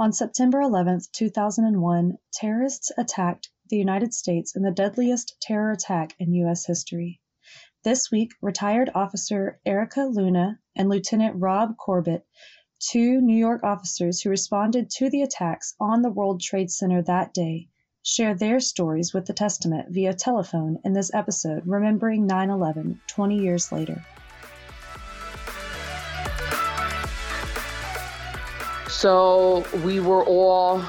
On September 11, 2001, terrorists attacked the United States in the deadliest terror attack in U.S. history. This week, retired officer Erica Luna and Lieutenant Rob Corbett, two New York officers who responded to the attacks on the World Trade Center that day, share their stories with the Testament via telephone in this episode, Remembering 9 11 20 years later. So we were all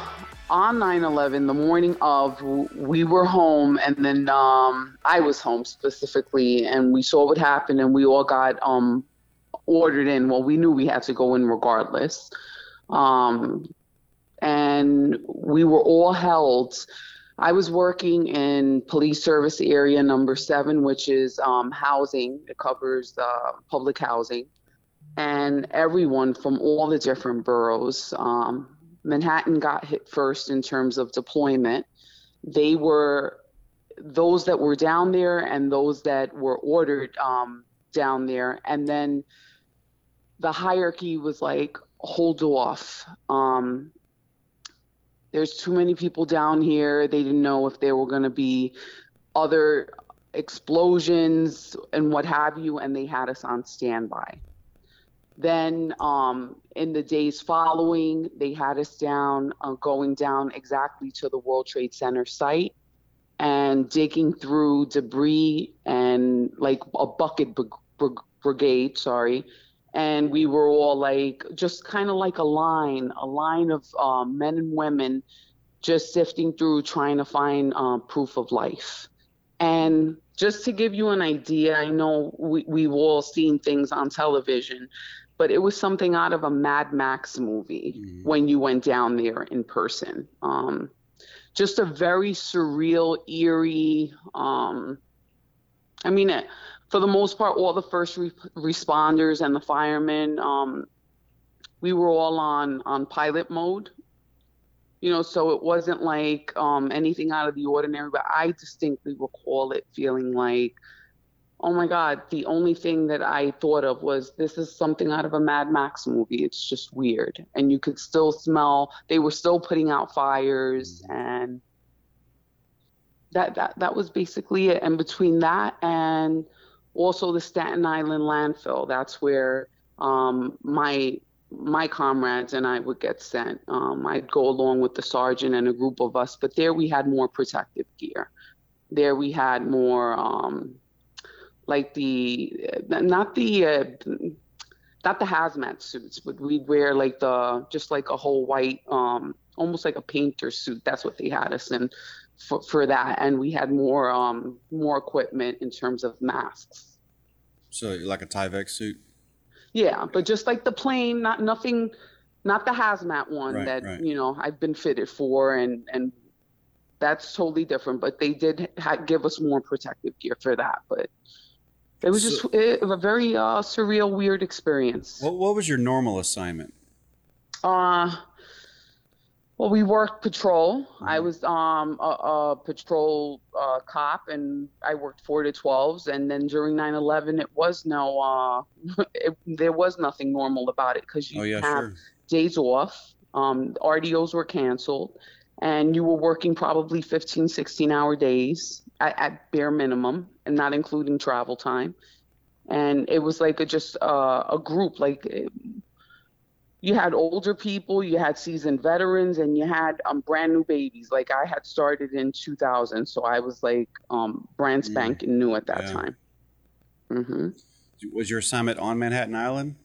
on 9-11 the morning of we were home and then um, i was home specifically and we saw what happened and we all got um, ordered in. Well we knew we had to go in regardless. Um, and we were all held. I was working in police service area number seven which is um, housing. It covers uh, public housing and everyone from all the different boroughs. Um, Manhattan got hit first in terms of deployment. They were those that were down there and those that were ordered um, down there. And then the hierarchy was like, hold off. Um, there's too many people down here. They didn't know if there were going to be other explosions and what have you, and they had us on standby. Then um, in the days following, they had us down, uh, going down exactly to the World Trade Center site and digging through debris and like a bucket br- br- brigade, sorry. And we were all like, just kind of like a line, a line of um, men and women just sifting through trying to find uh, proof of life. And just to give you an idea, I know we, we've all seen things on television, but it was something out of a Mad Max movie mm-hmm. when you went down there in person. Um, just a very surreal, eerie. Um, I mean, it, for the most part, all the first re- responders and the firemen, um, we were all on on pilot mode. You know, so it wasn't like um, anything out of the ordinary. But I distinctly recall it feeling like oh my God, the only thing that I thought of was this is something out of a Mad Max movie. It's just weird. And you could still smell, they were still putting out fires mm-hmm. and that, that, that was basically it. And between that and also the Staten Island landfill, that's where um, my my comrades and I would get sent. Um, I'd go along with the sergeant and a group of us, but there we had more protective gear. There we had more um, like the not the uh, not the hazmat suits, but we'd wear like the just like a whole white, um, almost like a painter suit. That's what they had us in for, for that, and we had more um more equipment in terms of masks. So like a Tyvek suit. Yeah, but just like the plain, not nothing, not the hazmat one right, that right. you know I've been fitted for, and and that's totally different. But they did ha- give us more protective gear for that, but it was so, just it, a very uh, surreal, weird experience. What, what was your normal assignment? Uh, well, we worked patrol. Mm-hmm. I was um, a, a patrol uh, cop, and I worked four to twelves. And then during 9/11, it was no, uh, it, there was nothing normal about it because you oh, yeah, have sure. days off. Um, RDOs were canceled, and you were working probably 15, 16 hour days at, at bare minimum and not including travel time. And it was like a, just uh, a group, like you had older people, you had seasoned veterans, and you had um, brand new babies. Like I had started in 2000, so I was like um, brand spanking new at that yeah. time. Mm-hmm. Was your assignment on Manhattan Island?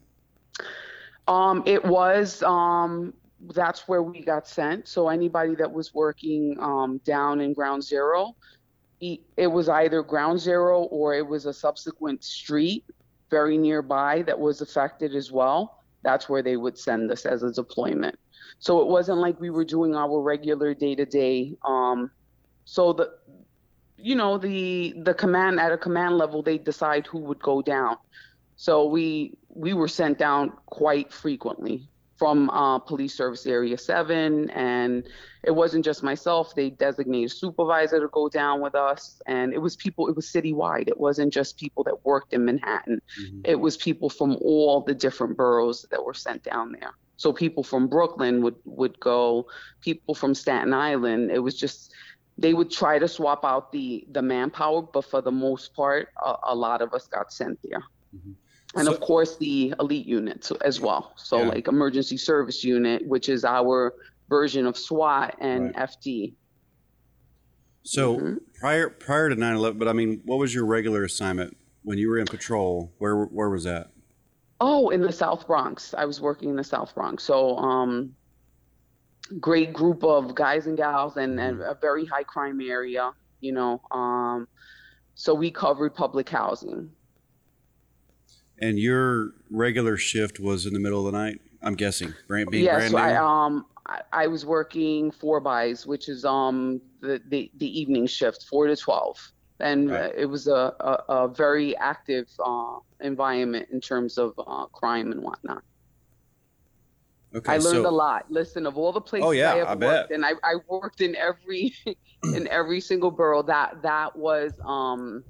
Um, it was. Um, that's where we got sent. So anybody that was working um, down in Ground Zero, it was either ground zero or it was a subsequent street very nearby that was affected as well. That's where they would send us as a deployment. So it wasn't like we were doing our regular day to day. So the, you know, the the command at a command level, they decide who would go down. So we we were sent down quite frequently from uh, Police Service Area 7. And it wasn't just myself, they designated a supervisor to go down with us. And it was people, it was citywide. It wasn't just people that worked in Manhattan, mm-hmm. it was people from all the different boroughs that were sent down there. So people from Brooklyn would would go, people from Staten Island. It was just they would try to swap out the the manpower, but for the most part, a, a lot of us got sent there. Mm-hmm. And so, of course, the elite units as well. So yeah. like emergency service unit, which is our version of SWAT and right. FD. So mm-hmm. prior prior to 9/11, but I mean, what was your regular assignment when you were in patrol? Where where was that? Oh, in the South Bronx. I was working in the South Bronx. So um, great group of guys and gals, and, and mm-hmm. a very high crime area. You know, um, so we covered public housing. And your regular shift was in the middle of the night. I'm guessing, being yes, brand new. I, um, I, I was working four bys, which is um the, the, the evening shift, four to twelve, and right. it was a, a, a very active uh, environment in terms of uh, crime and whatnot. Okay, I learned so, a lot. Listen, of all the places oh, yeah, I have I worked, bet. and I, I worked in every in every single borough. That that was um,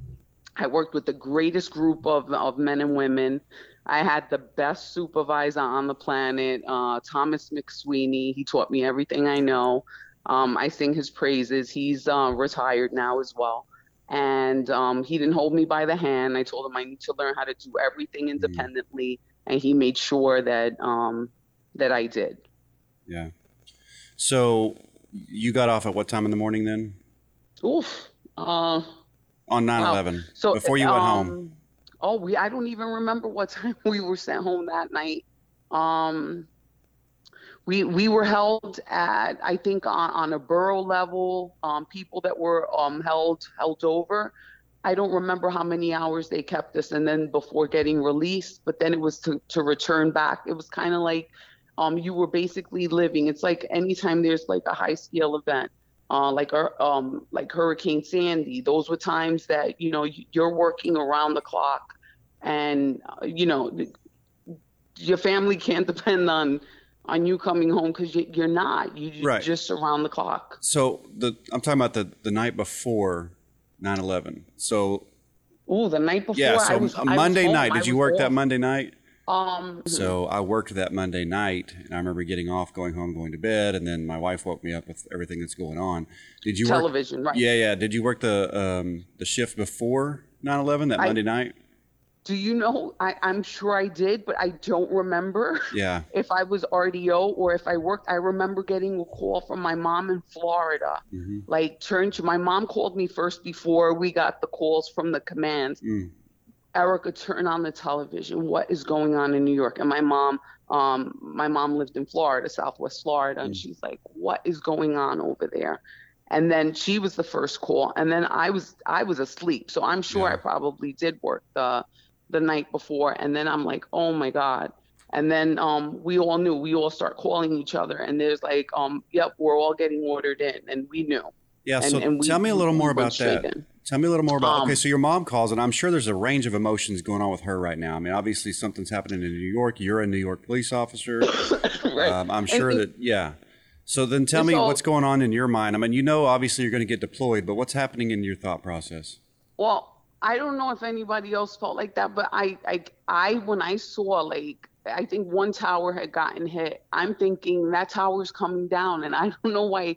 I worked with the greatest group of of men and women. I had the best supervisor on the planet, uh, Thomas McSweeney. He taught me everything I know. Um, I sing his praises. He's uh, retired now as well. And um, he didn't hold me by the hand. I told him I need to learn how to do everything mm-hmm. independently, mm. and he made sure that um, that I did. Yeah. So you got off at what time in the morning then? Oof. Uh, On 9 11. So before you went um, home. oh we i don't even remember what time we were sent home that night. Um we we were held at i think on, on a borough level um people that were um held held over. I don't remember how many hours they kept us and then before getting released but then it was to to return back. It was kind of like um you were basically living. It's like anytime there's like a high scale event uh, like uh, um, like Hurricane Sandy. Those were times that you know you're working around the clock, and uh, you know your family can't depend on on you coming home because you, are not. You right. just around the clock. So the I'm talking about the the night before 9/11. So. Oh, the night before. Yeah, so was, Monday night. Did you work off. that Monday night? Um, so I worked that Monday night, and I remember getting off, going home, going to bed, and then my wife woke me up with everything that's going on. Did you television? Work, right? Yeah, yeah. Did you work the um, the shift before 9/11 that I, Monday night? Do you know? I, I'm sure I did, but I don't remember. Yeah. If I was RDO or if I worked, I remember getting a call from my mom in Florida. Mm-hmm. Like, turn to my mom called me first before we got the calls from the commands. Mm Erica, turn on the television. What is going on in New York? And my mom, um, my mom lived in Florida, Southwest Florida, and mm. she's like, "What is going on over there?" And then she was the first call, and then I was I was asleep, so I'm sure yeah. I probably did work the the night before. And then I'm like, "Oh my god!" And then um, we all knew. We all start calling each other, and there's like, um, "Yep, we're all getting ordered in," and we knew. Yeah. And, so and we, tell me a little more about that. In. Tell me a little more about. Um, okay, so your mom calls, and I'm sure there's a range of emotions going on with her right now. I mean, obviously something's happening in New York. You're a New York police officer. right. Um, I'm sure and, that yeah. So then tell me all, what's going on in your mind. I mean, you know, obviously you're going to get deployed, but what's happening in your thought process? Well, I don't know if anybody else felt like that, but I, I, I when I saw like I think one tower had gotten hit, I'm thinking that tower's coming down, and I don't know why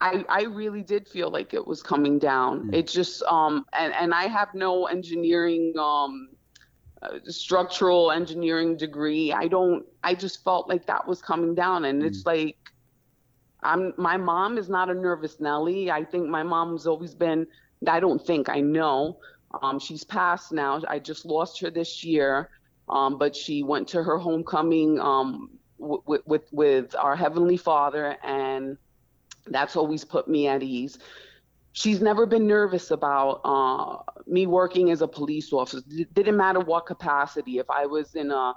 I, I really did feel like it was coming down. Mm. It just um and and I have no engineering um uh, structural engineering degree. I don't I just felt like that was coming down and it's like I'm my mom is not a nervous Nelly. I think my mom's always been I don't think I know. Um she's passed now. I just lost her this year. Um but she went to her homecoming um with with with our heavenly father and that's always put me at ease. She's never been nervous about uh, me working as a police officer. It didn't matter what capacity. If I was in a,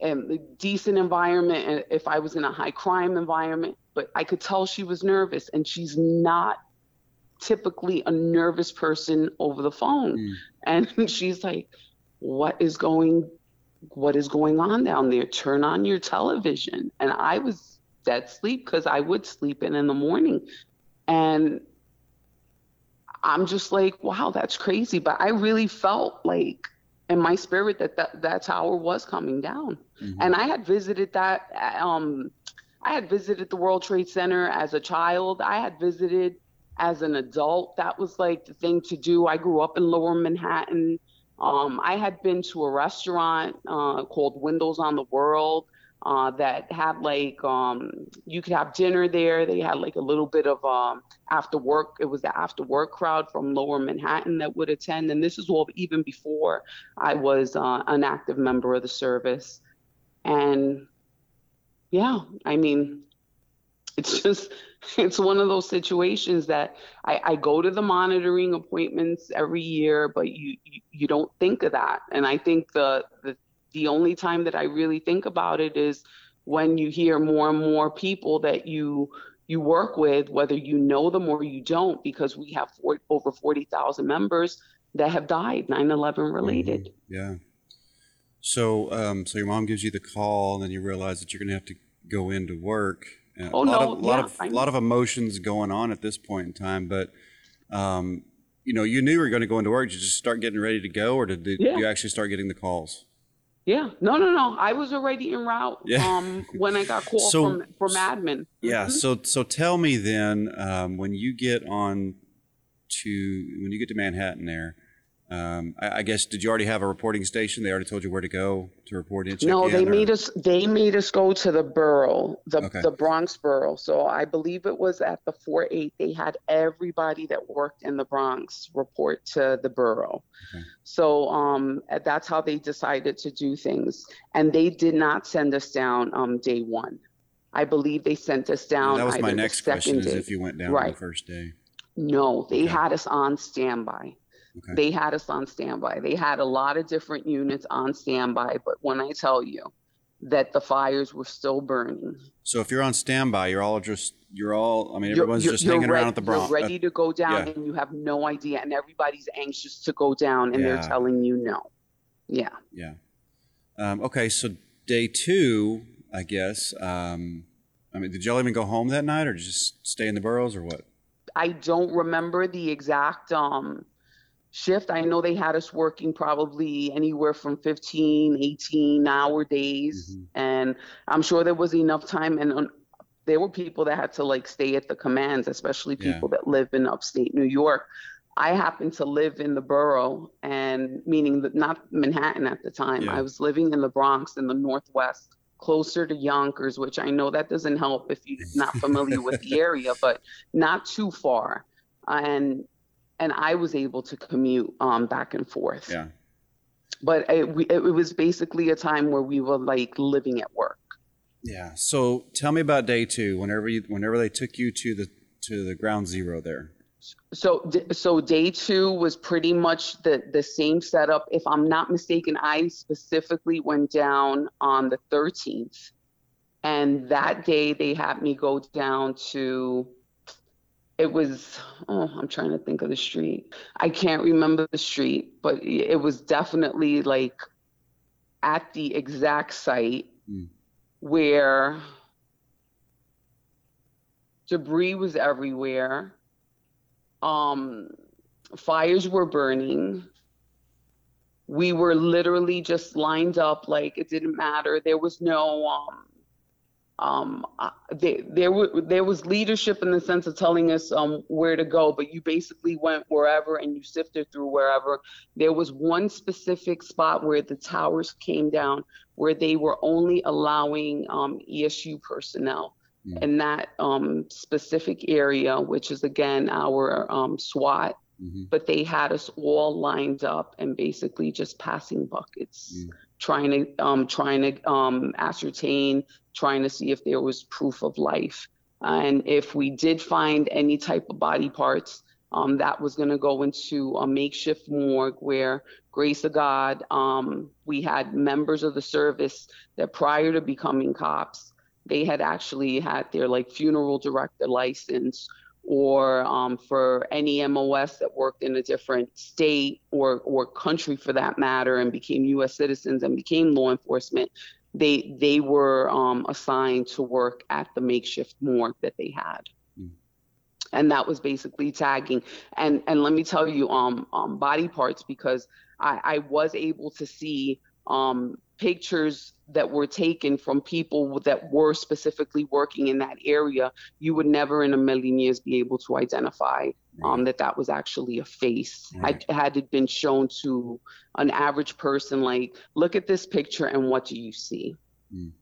a decent environment, if I was in a high crime environment, but I could tell she was nervous, and she's not typically a nervous person over the phone. Mm. And she's like, "What is going? What is going on down there? Turn on your television." And I was dead sleep because I would sleep in in the morning. And I'm just like, wow, that's crazy. But I really felt like in my spirit that that, that tower was coming down. Mm-hmm. And I had visited that um I had visited the World Trade Center as a child. I had visited as an adult. That was like the thing to do. I grew up in lower Manhattan. Um, I had been to a restaurant uh, called Windows on the World uh, that had like um, you could have dinner there. They had like a little bit of um, after work. It was the after work crowd from Lower Manhattan that would attend, and this is all even before I was uh, an active member of the service. And yeah, I mean, it's just it's one of those situations that I, I go to the monitoring appointments every year, but you, you you don't think of that. And I think the the the only time that I really think about it is when you hear more and more people that you you work with, whether you know them or you don't, because we have four, over 40,000 members that have died 9/11 related. Mm-hmm. Yeah. So, um, so your mom gives you the call, and then you realize that you're going to have to go into work. Oh a lot no, of, yeah, lot of, a lot of emotions going on at this point in time, but um, you know, you knew you were going to go into work. Did you just start getting ready to go, or did, did yeah. you actually start getting the calls? Yeah, no, no, no. I was already en route yeah. um, when I got called so, from from admin. Yeah. Mm-hmm. So so tell me then, um, when you get on to when you get to Manhattan there, um, I, I, guess did you already have a reporting station? They already told you where to go to report in. no, they or? made us. They made us go to the borough, the okay. the Bronx borough. So I believe it was at the four eight. They had everybody that worked in the Bronx report to the borough. Okay. So um, that's how they decided to do things, and they did not send us down um, day one. I believe they sent us down. that was my next question: day. is if you went down right. the first day. No, they okay. had us on standby. Okay. They had us on standby. They had a lot of different units on standby, but when I tell you that the fires were still burning. So if you're on standby, you're all just you're all I mean everyone's you're, just you're hanging around at the Bronx. You're ready to go down yeah. and you have no idea and everybody's anxious to go down and yeah. they're telling you no. Yeah. Yeah. Um, okay, so day two, I guess. Um, I mean, did y'all even go home that night or just stay in the boroughs or what? I don't remember the exact um, shift. I know they had us working probably anywhere from 15, 18 hour days. Mm-hmm. And I'm sure there was enough time. And um, there were people that had to like stay at the commands, especially people yeah. that live in upstate New York. I happened to live in the borough, and meaning that not Manhattan at the time. Yeah. I was living in the Bronx in the Northwest, closer to Yonkers, which I know that doesn't help if you're not familiar with the area, but not too far. And and I was able to commute um, back and forth. Yeah. But it, it, it was basically a time where we were like living at work. Yeah. So tell me about day two. Whenever you, whenever they took you to the to the ground zero there. So so day two was pretty much the the same setup. If I'm not mistaken, I specifically went down on the 13th, and that day they had me go down to it was oh i'm trying to think of the street. I can't remember the street but it was definitely like at the exact site mm. where debris was everywhere. Um fires were burning. We were literally just lined up like it didn't matter. There was no um um, there, there, w- there was leadership in the sense of telling us um, where to go, but you basically went wherever and you sifted through wherever. There was one specific spot where the towers came down where they were only allowing um, ESU personnel mm-hmm. in that um, specific area, which is again our um, SWAT. Mm-hmm. But they had us all lined up and basically just passing buckets. Mm-hmm trying to um, trying to um, ascertain, trying to see if there was proof of life, and if we did find any type of body parts, um, that was going to go into a makeshift morgue where, grace of God, um, we had members of the service that prior to becoming cops, they had actually had their like funeral director license or um, for any MOS that worked in a different state or, or country for that matter and became U.S. citizens and became law enforcement, they they were um, assigned to work at the makeshift morgue that they had. Mm. And that was basically tagging. And and let me tell you, um, um, body parts because I, I was able to see um, pictures that were taken from people that were specifically working in that area, you would never in a million years be able to identify um, that that was actually a face. Right. I, had it been shown to an average person, like, look at this picture and what do you see? Mm.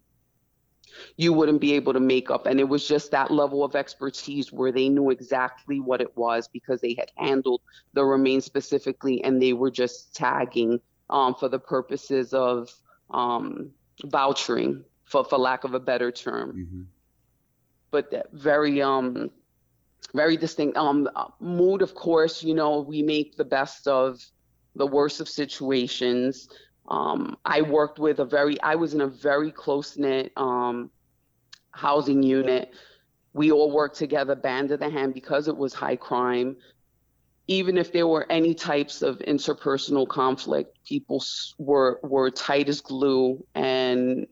You wouldn't be able to make up. And it was just that level of expertise where they knew exactly what it was because they had handled the remains specifically and they were just tagging um, for the purposes of um, vouchering, for, for lack of a better term. Mm-hmm. But very um, very distinct. Um, mood, of course, you know, we make the best of the worst of situations. Um, I worked with a very, I was in a very close knit um, housing unit. We all worked together, band of the hand, because it was high crime. Even if there were any types of interpersonal conflict, people were were tight as glue, and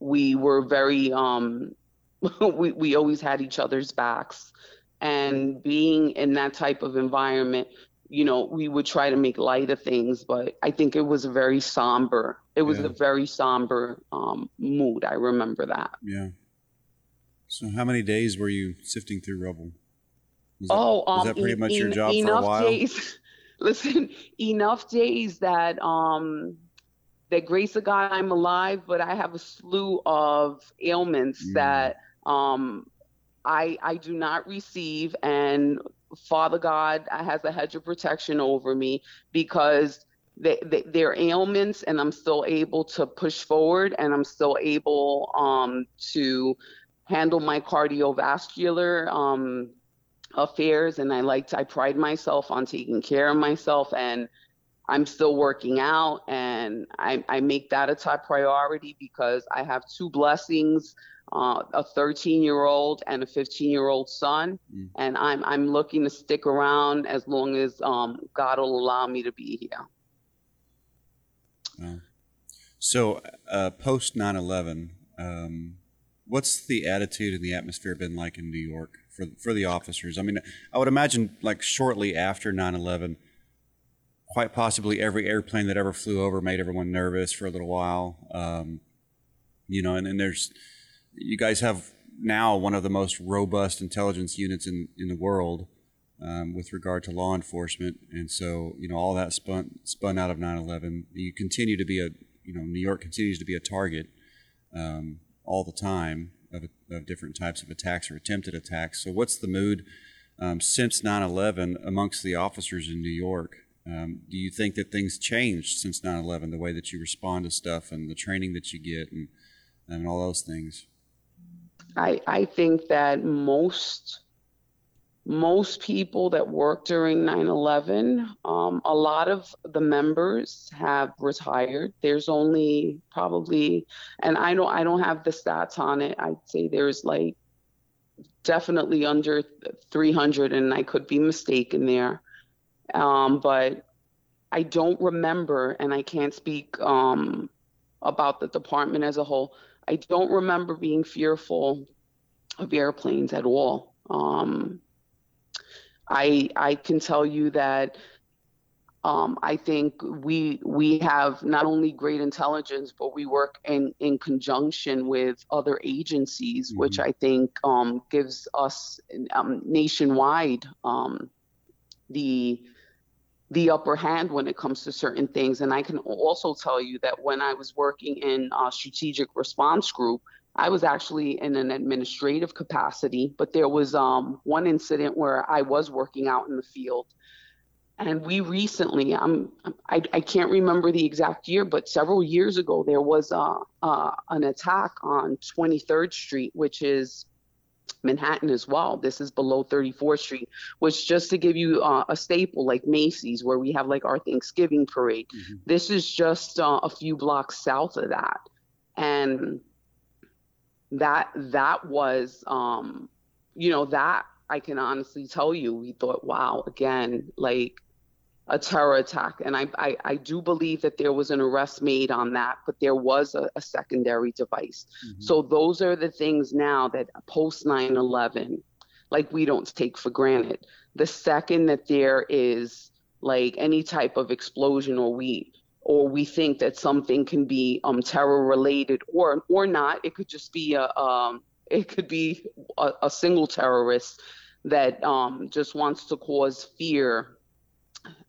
we were very. Um, we we always had each other's backs and being in that type of environment you know we would try to make light of things but i think it was a very somber it was yeah. a very somber um, mood i remember that yeah so how many days were you sifting through rubble was oh that, um, that pretty much your job for a while? days. Listen enough days that um that grace of god i'm alive but i have a slew of ailments mm. that um I I do not receive, and Father God has a hedge of protection over me because they, they, they're ailments, and I'm still able to push forward, and I'm still able um, to handle my cardiovascular um, affairs, and I like to, I pride myself on taking care of myself, and I'm still working out, and I, I make that a top priority because I have two blessings uh, a 13 year old and a 15 year old son, mm. and I'm I'm looking to stick around as long as um, God will allow me to be here. Wow. So uh, post 9/11, um, what's the attitude and the atmosphere been like in New York for for the officers? I mean, I would imagine like shortly after 9/11. Quite possibly every airplane that ever flew over made everyone nervous for a little while. Um, you know, and, then there's you guys have now one of the most robust intelligence units in, in the world um, with regard to law enforcement. And so, you know, all that spun, spun out of 9 11. You continue to be a, you know, New York continues to be a target um, all the time of, of different types of attacks or attempted attacks. So, what's the mood um, since 9 11 amongst the officers in New York? Um, do you think that things changed since 9 11, the way that you respond to stuff and the training that you get and, and all those things? I, I think that most most people that work during 9-11 um, a lot of the members have retired. There's only probably and i don't i don't have the stats on it. I'd say there's like definitely under 300 and i could be mistaken there. Um, but i don't remember and i can't speak um, about the department as a whole. I don't remember being fearful of airplanes at all. Um, I I can tell you that um, I think we we have not only great intelligence, but we work in in conjunction with other agencies, mm-hmm. which I think um, gives us um, nationwide um, the the upper hand when it comes to certain things. And I can also tell you that when I was working in a strategic response group, I was actually in an administrative capacity, but there was um, one incident where I was working out in the field. And we recently, I'm, I, I can't remember the exact year, but several years ago, there was uh, uh, an attack on 23rd Street, which is Manhattan as well. This is below 34th Street, which just to give you uh, a staple like Macy's, where we have like our Thanksgiving parade. Mm-hmm. This is just uh, a few blocks south of that, and that that was, um, you know, that I can honestly tell you, we thought, wow, again, like a terror attack. And I, I, I, do believe that there was an arrest made on that, but there was a, a secondary device. Mm-hmm. So those are the things now that post 9 11, like we don't take for granted. The second that there is like any type of explosion or we or we think that something can be um, terror related or or not. It could just be a um, it could be a, a single terrorist that um, just wants to cause fear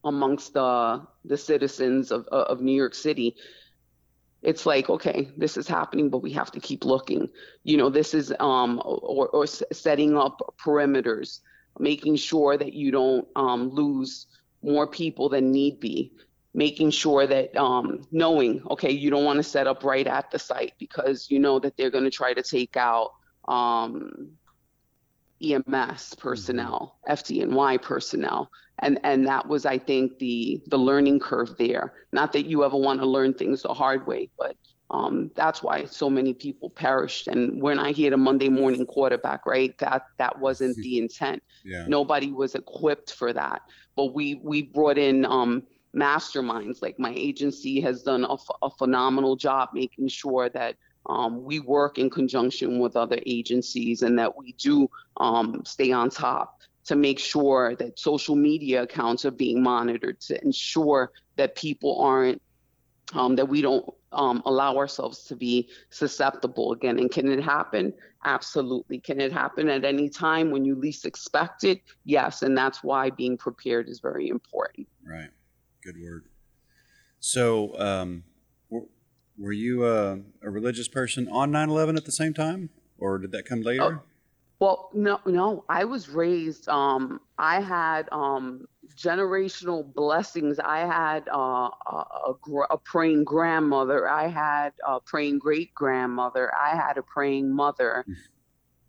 amongst the the citizens of of New York City. It's like okay this is happening but we have to keep looking. You know this is um or, or setting up perimeters making sure that you don't um, lose more people than need be making sure that um, knowing okay you don't want to set up right at the site because you know that they're going to try to take out um, ems personnel mm-hmm. fdny personnel. And and that was i think the the learning curve there. Not that you ever want to learn things the hard way but um, that's why so many people perished. And we're not here to monday morning quarterback right? That that wasn't the intent. Yeah. nobody was equipped for that. But we we brought in um, masterminds like my agency has done a, a phenomenal job making sure that um, we work in conjunction with other agencies and that we do um, stay on top to make sure that social media accounts are being monitored to ensure that people aren't um, that we don't um, allow ourselves to be susceptible again. And can it happen? Absolutely. Can it happen at any time when you least expect it? Yes. And that's why being prepared is very important. Right. Good word. So, um, were you a, a religious person on 9 11 at the same time, or did that come later? Uh, well, no, no. I was raised. Um, I had um, generational blessings. I had uh, a, a, a, praying grandmother. I had a praying great grandmother. I had a praying mother,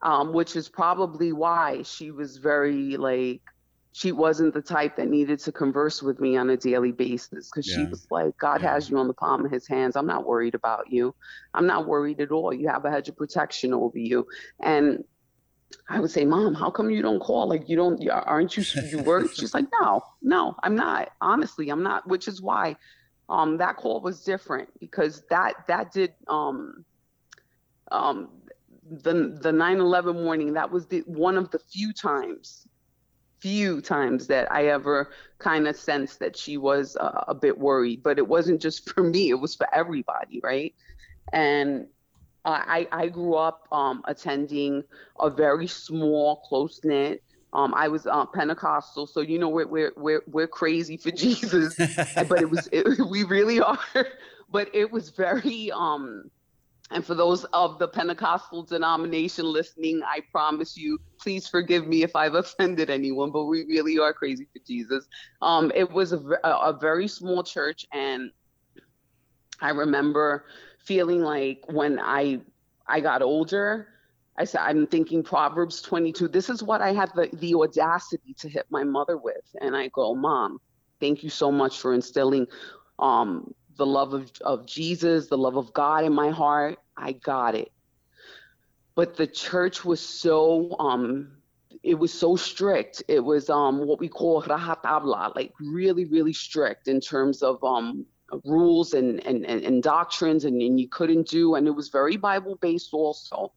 um, which is probably why she was very like. She wasn't the type that needed to converse with me on a daily basis because yeah. she was like, God yeah. has you on the palm of his hands. I'm not worried about you. I'm not worried at all. You have a hedge of protection over you. And I would say, Mom, how come you don't call? Like, you don't, aren't you, you work? She's like, No, no, I'm not. Honestly, I'm not, which is why um, that call was different because that, that did, um, um, the, the 9-11 morning, that was the, one of the few times, few times that I ever kind of sensed that she was uh, a bit worried, but it wasn't just for me, it was for everybody. Right. And I, I grew up um, attending a very small, close knit. Um, I was uh, Pentecostal, so you know we're we're we're, we're crazy for Jesus, but it was it, we really are. But it was very um, and for those of the Pentecostal denomination listening, I promise you, please forgive me if I've offended anyone, but we really are crazy for Jesus. Um, it was a, a very small church, and I remember feeling like when I I got older, I said I'm thinking Proverbs 22. This is what I had the, the audacity to hit my mother with, and I go, Mom, thank you so much for instilling um, the love of, of Jesus, the love of God in my heart. I got it. But the church was so um, it was so strict. It was um, what we call rajatabla, like really, really strict in terms of um, rules and, and, and, and doctrines and, and you couldn't do and it was very bible based also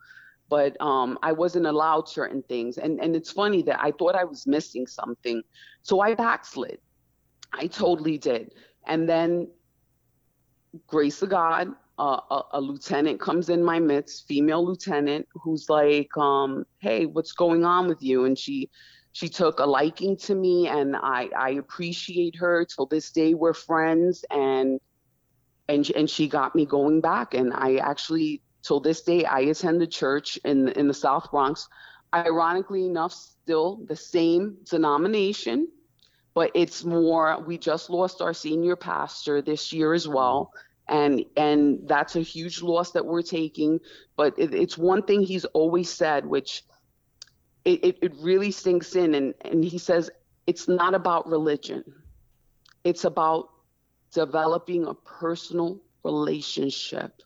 but um, i wasn't allowed certain things and, and it's funny that i thought i was missing something so i backslid i totally did and then grace of god uh, a, a, lieutenant comes in my midst female lieutenant who's like um, hey what's going on with you? And she she took a liking to me and I, I appreciate her. Till this day we're friends and and and she got me going back. And I actually till this day I attend the church in in the South Bronx. Ironically enough still the same denomination but it's more we just lost our senior pastor this year as well. And and that's a huge loss that we're taking but it, it's one thing he's always said which it, it, it really sinks in. And, and he says, it's not about religion, it's about developing a personal relationship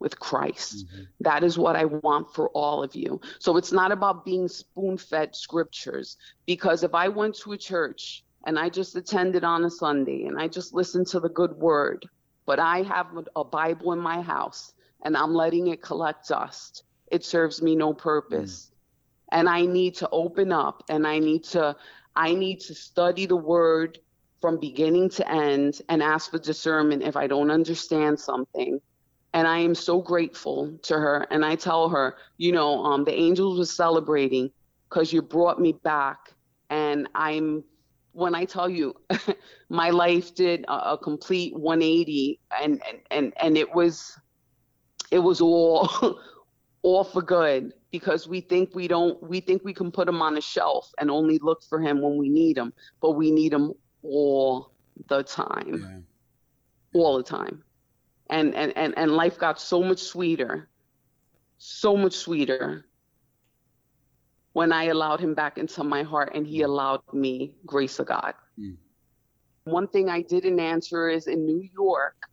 with Christ. Mm-hmm. That is what I want for all of you. So it's not about being spoon fed scriptures, because if I went to a church and I just attended on a Sunday and I just listened to the good word, but I have a Bible in my house and I'm letting it collect dust, it serves me no purpose. Mm and I need to open up and I need to I need to study the word from beginning to end and ask for discernment if I don't understand something. And I am so grateful to her. And I tell her, you know, um, the angels were celebrating because you brought me back. And I'm, when I tell you, my life did a, a complete 180, and, and and and it was, it was all, all for good because we think we don't we think we can put him on a shelf and only look for him when we need him but we need him all the time yeah. all the time and, and and and life got so much sweeter so much sweeter when i allowed him back into my heart and he allowed me grace of god mm. one thing i didn't answer is in new york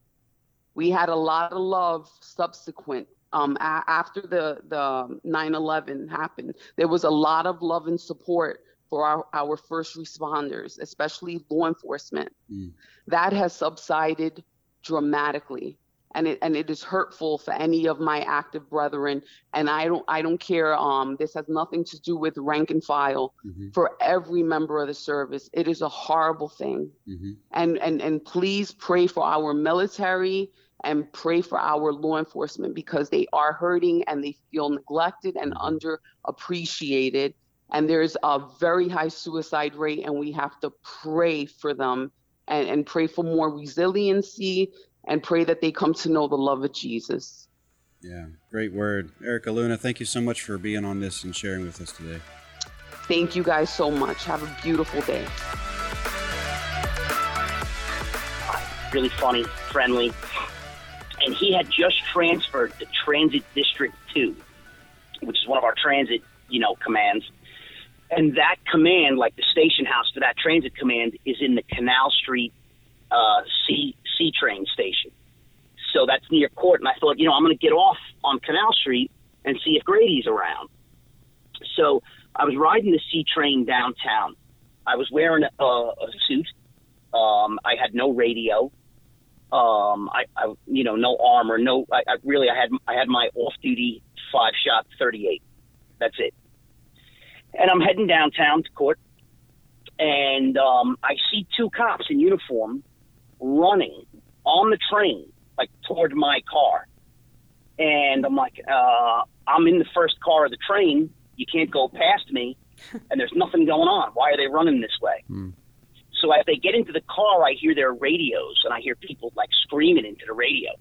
we had a lot of love subsequent um, a- after the the 9/11 happened, there was a lot of love and support for our, our first responders, especially law enforcement. Mm. That has subsided dramatically. And it, and it is hurtful for any of my active brethren. And I don't I don't care. Um, this has nothing to do with rank and file. Mm-hmm. For every member of the service, it is a horrible thing. Mm-hmm. And and and please pray for our military and pray for our law enforcement because they are hurting and they feel neglected and mm-hmm. underappreciated. And there's a very high suicide rate, and we have to pray for them and, and pray for more resiliency and pray that they come to know the love of Jesus. Yeah, great word. Erica Luna, thank you so much for being on this and sharing with us today. Thank you guys so much. Have a beautiful day. Really funny, friendly, and he had just transferred to Transit District 2, which is one of our transit, you know, commands. And that command, like the station house for that transit command, is in the Canal Street uh, C C train station. So that's near court. And I thought, you know, I'm going to get off on Canal Street and see if Grady's around. So I was riding the C train downtown. I was wearing a, a suit. Um, I had no radio. Um, I, I, you know, no armor, no. I, I really, I had, I had my off-duty five-shot 38. That's it. And I'm heading downtown to court, and um, I see two cops in uniform running on the train, like toward my car. And I'm like, uh, I'm in the first car of the train. You can't go past me, and there's nothing going on. Why are they running this way? Mm. So as they get into the car, I hear their radios and I hear people like screaming into the radio.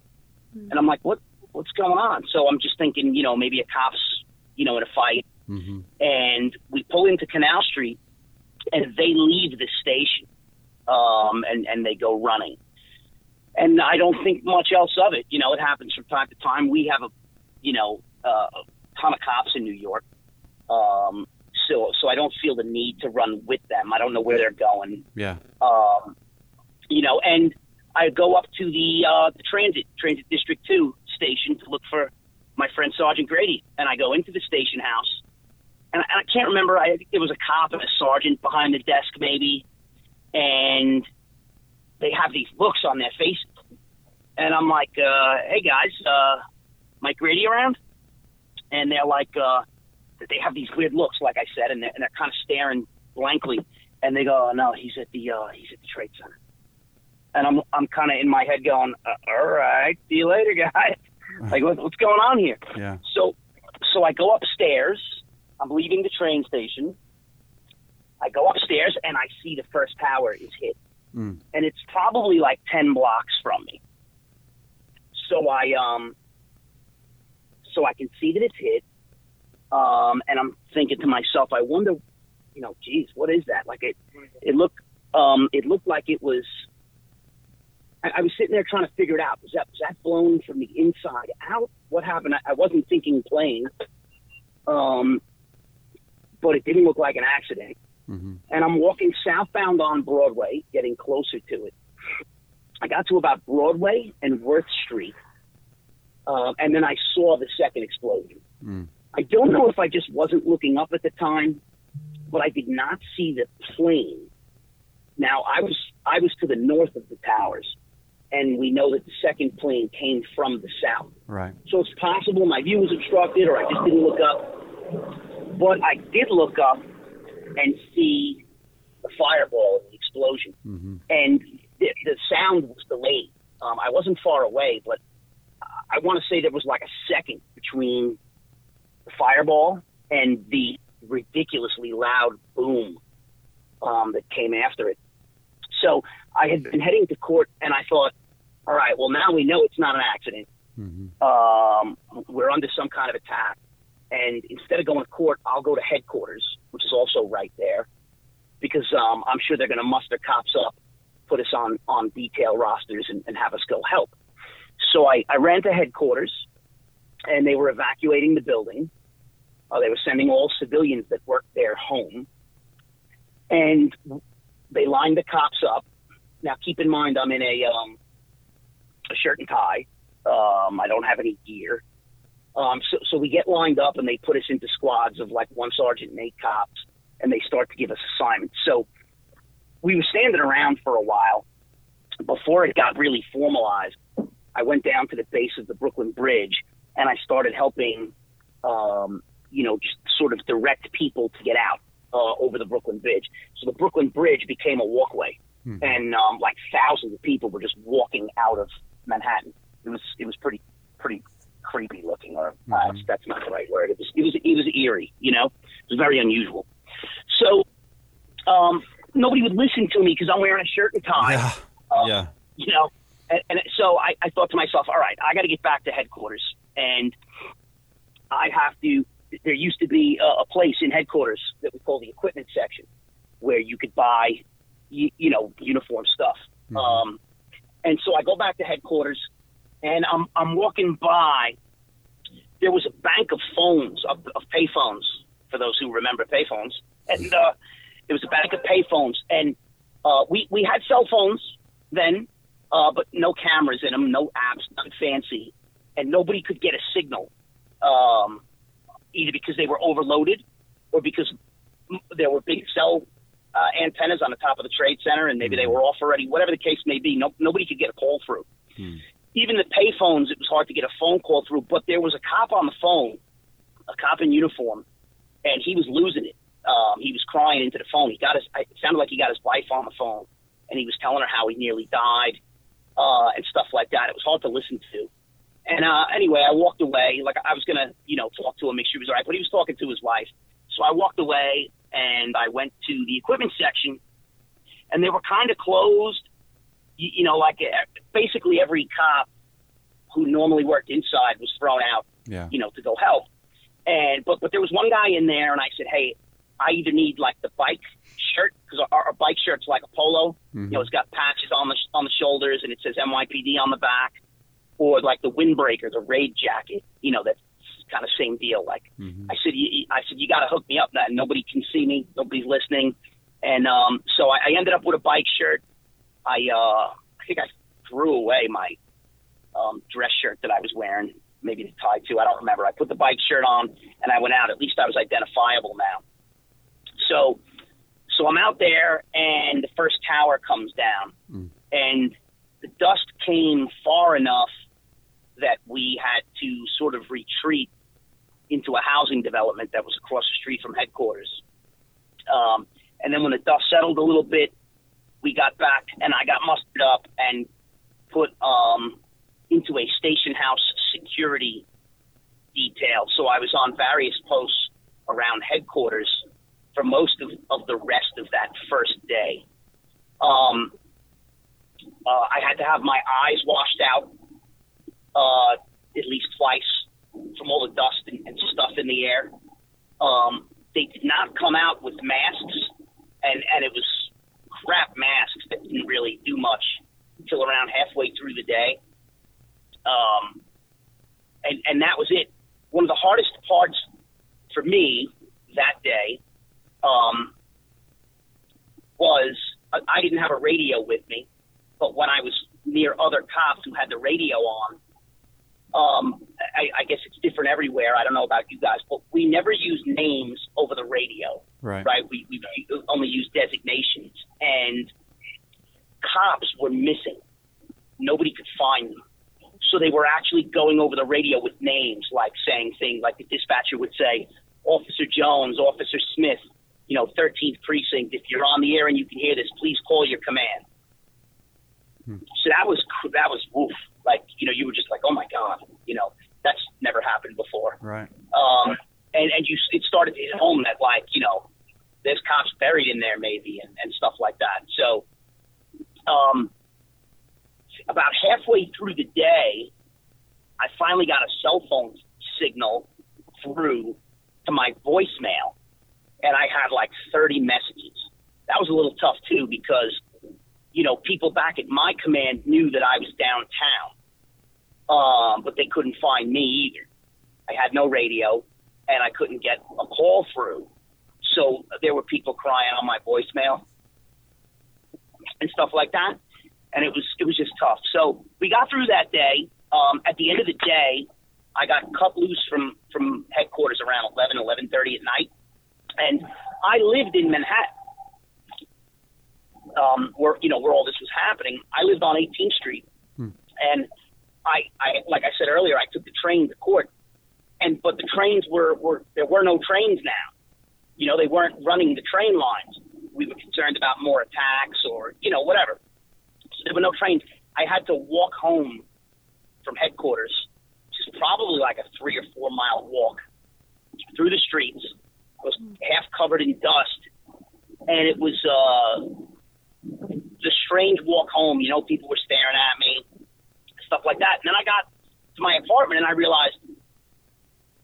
Mm-hmm. And I'm like, what, what's going on? So I'm just thinking, you know, maybe a cop's, you know, in a fight. Mm-hmm. And we pull into Canal Street and they leave the station um, and, and they go running. And I don't think much else of it. You know, it happens from time to time. We have a, you know, uh, a ton of cops in New York. Um, so so I don't feel the need to run with them. I don't know where they're going. Yeah. Um, you know, and I go up to the uh, the transit transit district two station to look for my friend Sergeant Grady, and I go into the station house, and I, and I can't remember. I think there was a cop and a sergeant behind the desk, maybe, and they have these looks on their faces, and I'm like, uh, "Hey guys, uh, Mike Grady around?" And they're like, uh, they have these weird looks, like I said, and they're, and they're kind of staring blankly, and they go, oh, "No, he's at the uh, he's at the trade center." And I'm I'm kind of in my head going, uh, "All right, see you later, guys." like, what, what's going on here? Yeah. So, so I go upstairs. I'm leaving the train station. I go upstairs and I see the first tower is hit, mm. and it's probably like ten blocks from me. So I um, so I can see that it's hit. Um, and I'm thinking to myself, I wonder, you know, geez, what is that? Like it, it looked, um, it looked like it was. I, I was sitting there trying to figure it out. Was that was that blown from the inside out? What happened? I, I wasn't thinking plane, um, but it didn't look like an accident. Mm-hmm. And I'm walking southbound on Broadway, getting closer to it. I got to about Broadway and Worth Street, uh, and then I saw the second explosion. Mm. I don't know if I just wasn't looking up at the time, but I did not see the plane. Now I was I was to the north of the towers, and we know that the second plane came from the south. Right. So it's possible my view was obstructed, or I just didn't look up. But I did look up and see the fireball and the explosion, mm-hmm. and the, the, sound was delayed. Um, I wasn't far away, but I want to say there was like a second between the fireball and the ridiculously loud boom um, that came after it. So I had been heading to court, and I thought, all right, well now we know it's not an accident. Mm-hmm. Um, we're under some kind of attack, and instead of going to court, I'll go to headquarters, which is also right there, because um, I'm sure they're going to muster cops up, put us on on detail rosters, and, and have us go help. So I, I ran to headquarters, and they were evacuating the building. Uh, they were sending all civilians that worked there home, and they lined the cops up. Now, keep in mind, I'm in a um, a shirt and tie. Um, I don't have any gear. Um, so, so we get lined up, and they put us into squads of like one sergeant and eight cops, and they start to give us assignments. So we were standing around for a while before it got really formalized. I went down to the base of the Brooklyn Bridge and I started helping, um, you know, just sort of direct people to get out uh, over the Brooklyn Bridge. So the Brooklyn Bridge became a walkway, hmm. and um, like thousands of people were just walking out of Manhattan. It was it was pretty pretty creepy looking, or uh, mm-hmm. that's not the right word. It was it was it was eerie, you know. It was very unusual. So um, nobody would listen to me because I'm wearing a shirt and tie. Yeah. Uh, yeah. You know, and, and so I, I thought to myself, all right, I got to get back to headquarters, and I have to. There used to be a, a place in headquarters that we call the equipment section, where you could buy, you, you know, uniform stuff. Mm-hmm. Um, and so I go back to headquarters, and I'm I'm walking by. There was a bank of phones of, of payphones for those who remember payphones, and uh, there was a bank of payphones, and uh, we we had cell phones then, uh, but no cameras in them, no apps, nothing fancy, and nobody could get a signal, um, either because they were overloaded or because there were big cell uh, antennas on the top of the trade center, and maybe mm. they were off already. Whatever the case may be, no, nobody could get a call through. Mm. Even the payphones, it was hard to get a phone call through. But there was a cop on the phone, a cop in uniform, and he was losing it. Um, he was crying into the phone. He got his. It sounded like he got his wife on the phone, and he was telling her how he nearly died uh, and stuff like that. It was hard to listen to. And uh, anyway, I walked away. Like I was gonna, you know, talk to him, make sure he was all right. But he was talking to his wife, so I walked away and I went to the equipment section, and they were kind of closed. You, you know, like uh, basically every cop who normally worked inside was thrown out. Yeah. You know, to go help. And but but there was one guy in there, and I said, hey, I either need like the bike shirt because our, our bike shirt's like a polo. Mm-hmm. You know, it's got patches on the on the shoulders and it says NYPD on the back, or like the windbreaker, the raid jacket. You know, that's kind of same deal. Like mm-hmm. I said, you, I said you got to hook me up. That nobody can see me, nobody's listening, and um, so I, I ended up with a bike shirt. I uh, I think I threw away my um, dress shirt that I was wearing, maybe the tie too. I don't remember. I put the bike shirt on and I went out. At least I was identifiable now. So so I'm out there, and the first tower comes down, mm. and the dust came far enough that we had to sort of retreat into a housing development that was across the street from headquarters. Um, and then when the dust settled a little bit, we got back, and I got mustered up and put um, into a station house security detail. So I was on various posts around headquarters for most of, of the rest of that first day. Um, uh, I had to have my eyes washed out uh, at least twice from all the dust and, and stuff in the air. Um, they did not come out with masks, and, and it was crap masks that didn't really do much until around halfway through the day. Um, and, and that was it. One of the hardest parts for me that day um, was I didn't have a radio with me, but when I was near other cops who had the radio on, um, I, I guess it's different everywhere. I don't know about you guys, but we never use names over the radio. Right. Right. We, we only use designations, and cops were missing. Nobody could find them. So they were actually going over the radio with names, like saying things like the dispatcher would say, Officer Jones, Officer Smith, you know, 13th precinct. If you're on the air and you can hear this, please call your command. Hmm. So that was that was woof. Like you know, you were just like, oh my god, you know, that's never happened before. Right. Um, and and you it started to hit home that like you know, there's cops buried in there maybe and, and stuff like that. So, um, about halfway through the day, I finally got a cell phone signal through to my voicemail, and I had like 30 messages. That was a little tough too because you know, people back at my command knew that I was downtown, um, but they couldn't find me either. I had no radio, and I couldn't get a call through. So there were people crying on my voicemail and stuff like that, and it was it was just tough. So we got through that day. Um, at the end of the day, I got cut loose from from headquarters around 11, 11:30 at night, and I lived in Manhattan um, where you know where all this was happening. I lived on 18th Street, hmm. and I, I like I said earlier, I took the train to court, and but the trains were were there were no trains now. You know, they weren't running the train lines. We were concerned about more attacks or you know whatever. So there were no trains. I had to walk home from headquarters, which is probably like a three or four mile walk through the streets. I was half covered in dust, and it was uh, the strange walk home. You know, people were staring at me, stuff like that. And then I got to my apartment and I realized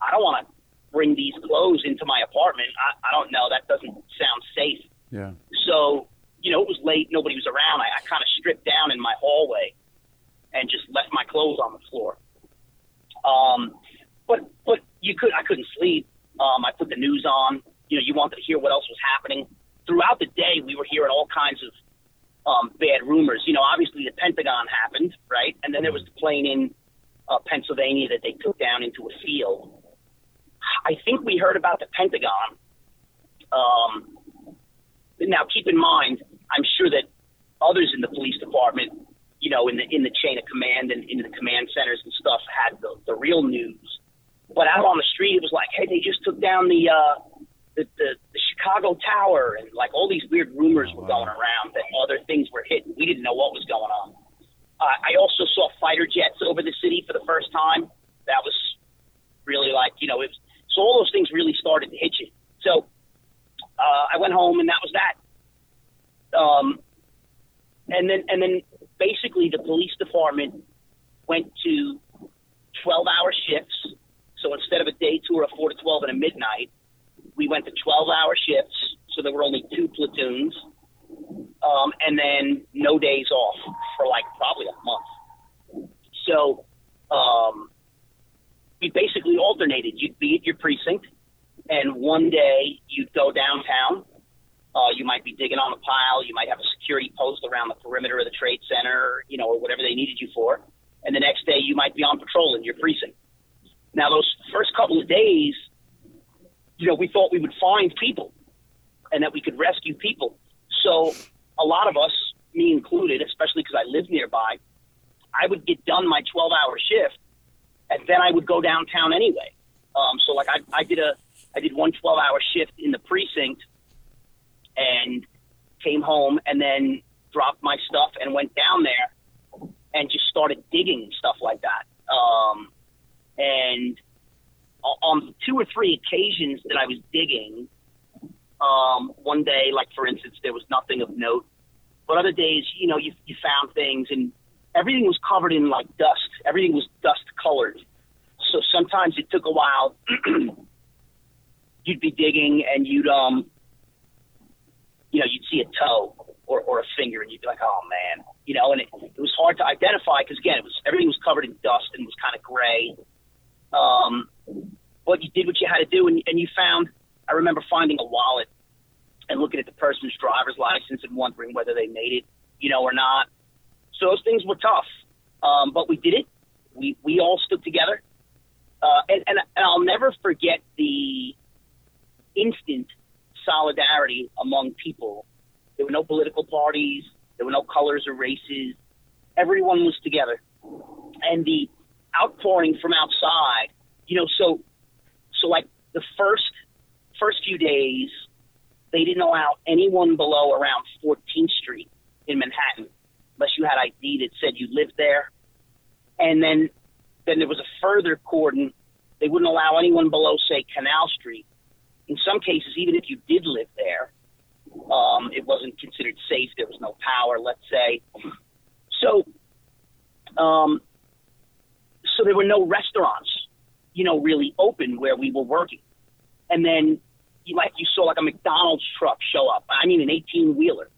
I don't want to bring these clothes into my apartment. I, I don't know. That doesn't sound safe. Yeah. So, you know, it was late. Nobody was around. I, I kind of stripped down in my hallway and just left my clothes on the floor. Um, but but you could I couldn't sleep. Um, I put the news on. You know, you wanted to hear what else was happening. Throughout the day, we were hearing all kinds of um, bad rumors. You know, obviously the Pentagon happened, right? And then there was the plane in uh, Pennsylvania that they took down into a field. I think we heard about the Pentagon. Um, now, keep in mind, I'm sure that others in the police department, you know, in the in the chain of command and in the command centers and stuff, had the, the real news. But out on the street, it was like, hey, they just took down the uh, the, the, the Chicago Tower and like all these weird rumors oh, were going around that other things were hit. We didn't know what was going on. Uh, I also saw fighter jets over the city for the first time. That was really like you know it was, so all those things really started to hit you. So uh, I went home and that was that. Um, and then and then basically the police department went to 12 hour shifts. So instead of a day tour of four to 12 and a midnight, we went to 12 hour shifts, so there were only two platoons, um, and then no days off for like probably a month. So um, we basically alternated. You'd be at your precinct, and one day you'd go downtown. Uh, you might be digging on a pile. You might have a security post around the perimeter of the trade center, you know, or whatever they needed you for. And the next day you might be on patrol in your precinct. Now, those first couple of days, you know, we thought we would find people and that we could rescue people. So a lot of us, me included, especially because I live nearby, I would get done my 12 hour shift and then I would go downtown anyway. Um, so like I, I did a, I did one 12 hour shift in the precinct and came home and then dropped my stuff and went down there and just started digging stuff like that. Um, and on two or three occasions that I was digging, um, one day, like for instance, there was nothing of note, but other days, you know, you, you found things and everything was covered in like dust. Everything was dust colored. So sometimes it took a while. you'd be digging and you'd, um, you know, you'd see a toe or, or a finger and you'd be like, oh man, you know, and it, it was hard to identify because again, it was, everything was covered in dust and was kind of gray. Um, but you did what you had to do, and, and you found. I remember finding a wallet and looking at the person's driver's license and wondering whether they made it, you know, or not. So those things were tough, um, but we did it. We we all stood together, uh, and, and and I'll never forget the instant solidarity among people. There were no political parties. There were no colors or races. Everyone was together, and the outpouring from outside. You know, so so like the first first few days, they didn't allow anyone below around 14th Street in Manhattan unless you had ID that said you lived there. And then then there was a further cordon. They wouldn't allow anyone below, say, Canal Street. In some cases, even if you did live there, um, it wasn't considered safe. There was no power, let's say. So, um, so there were no restaurants, you know, really open where we were working. And then, you, like you saw, like a McDonald's truck show up. I mean, an 18 wheeler.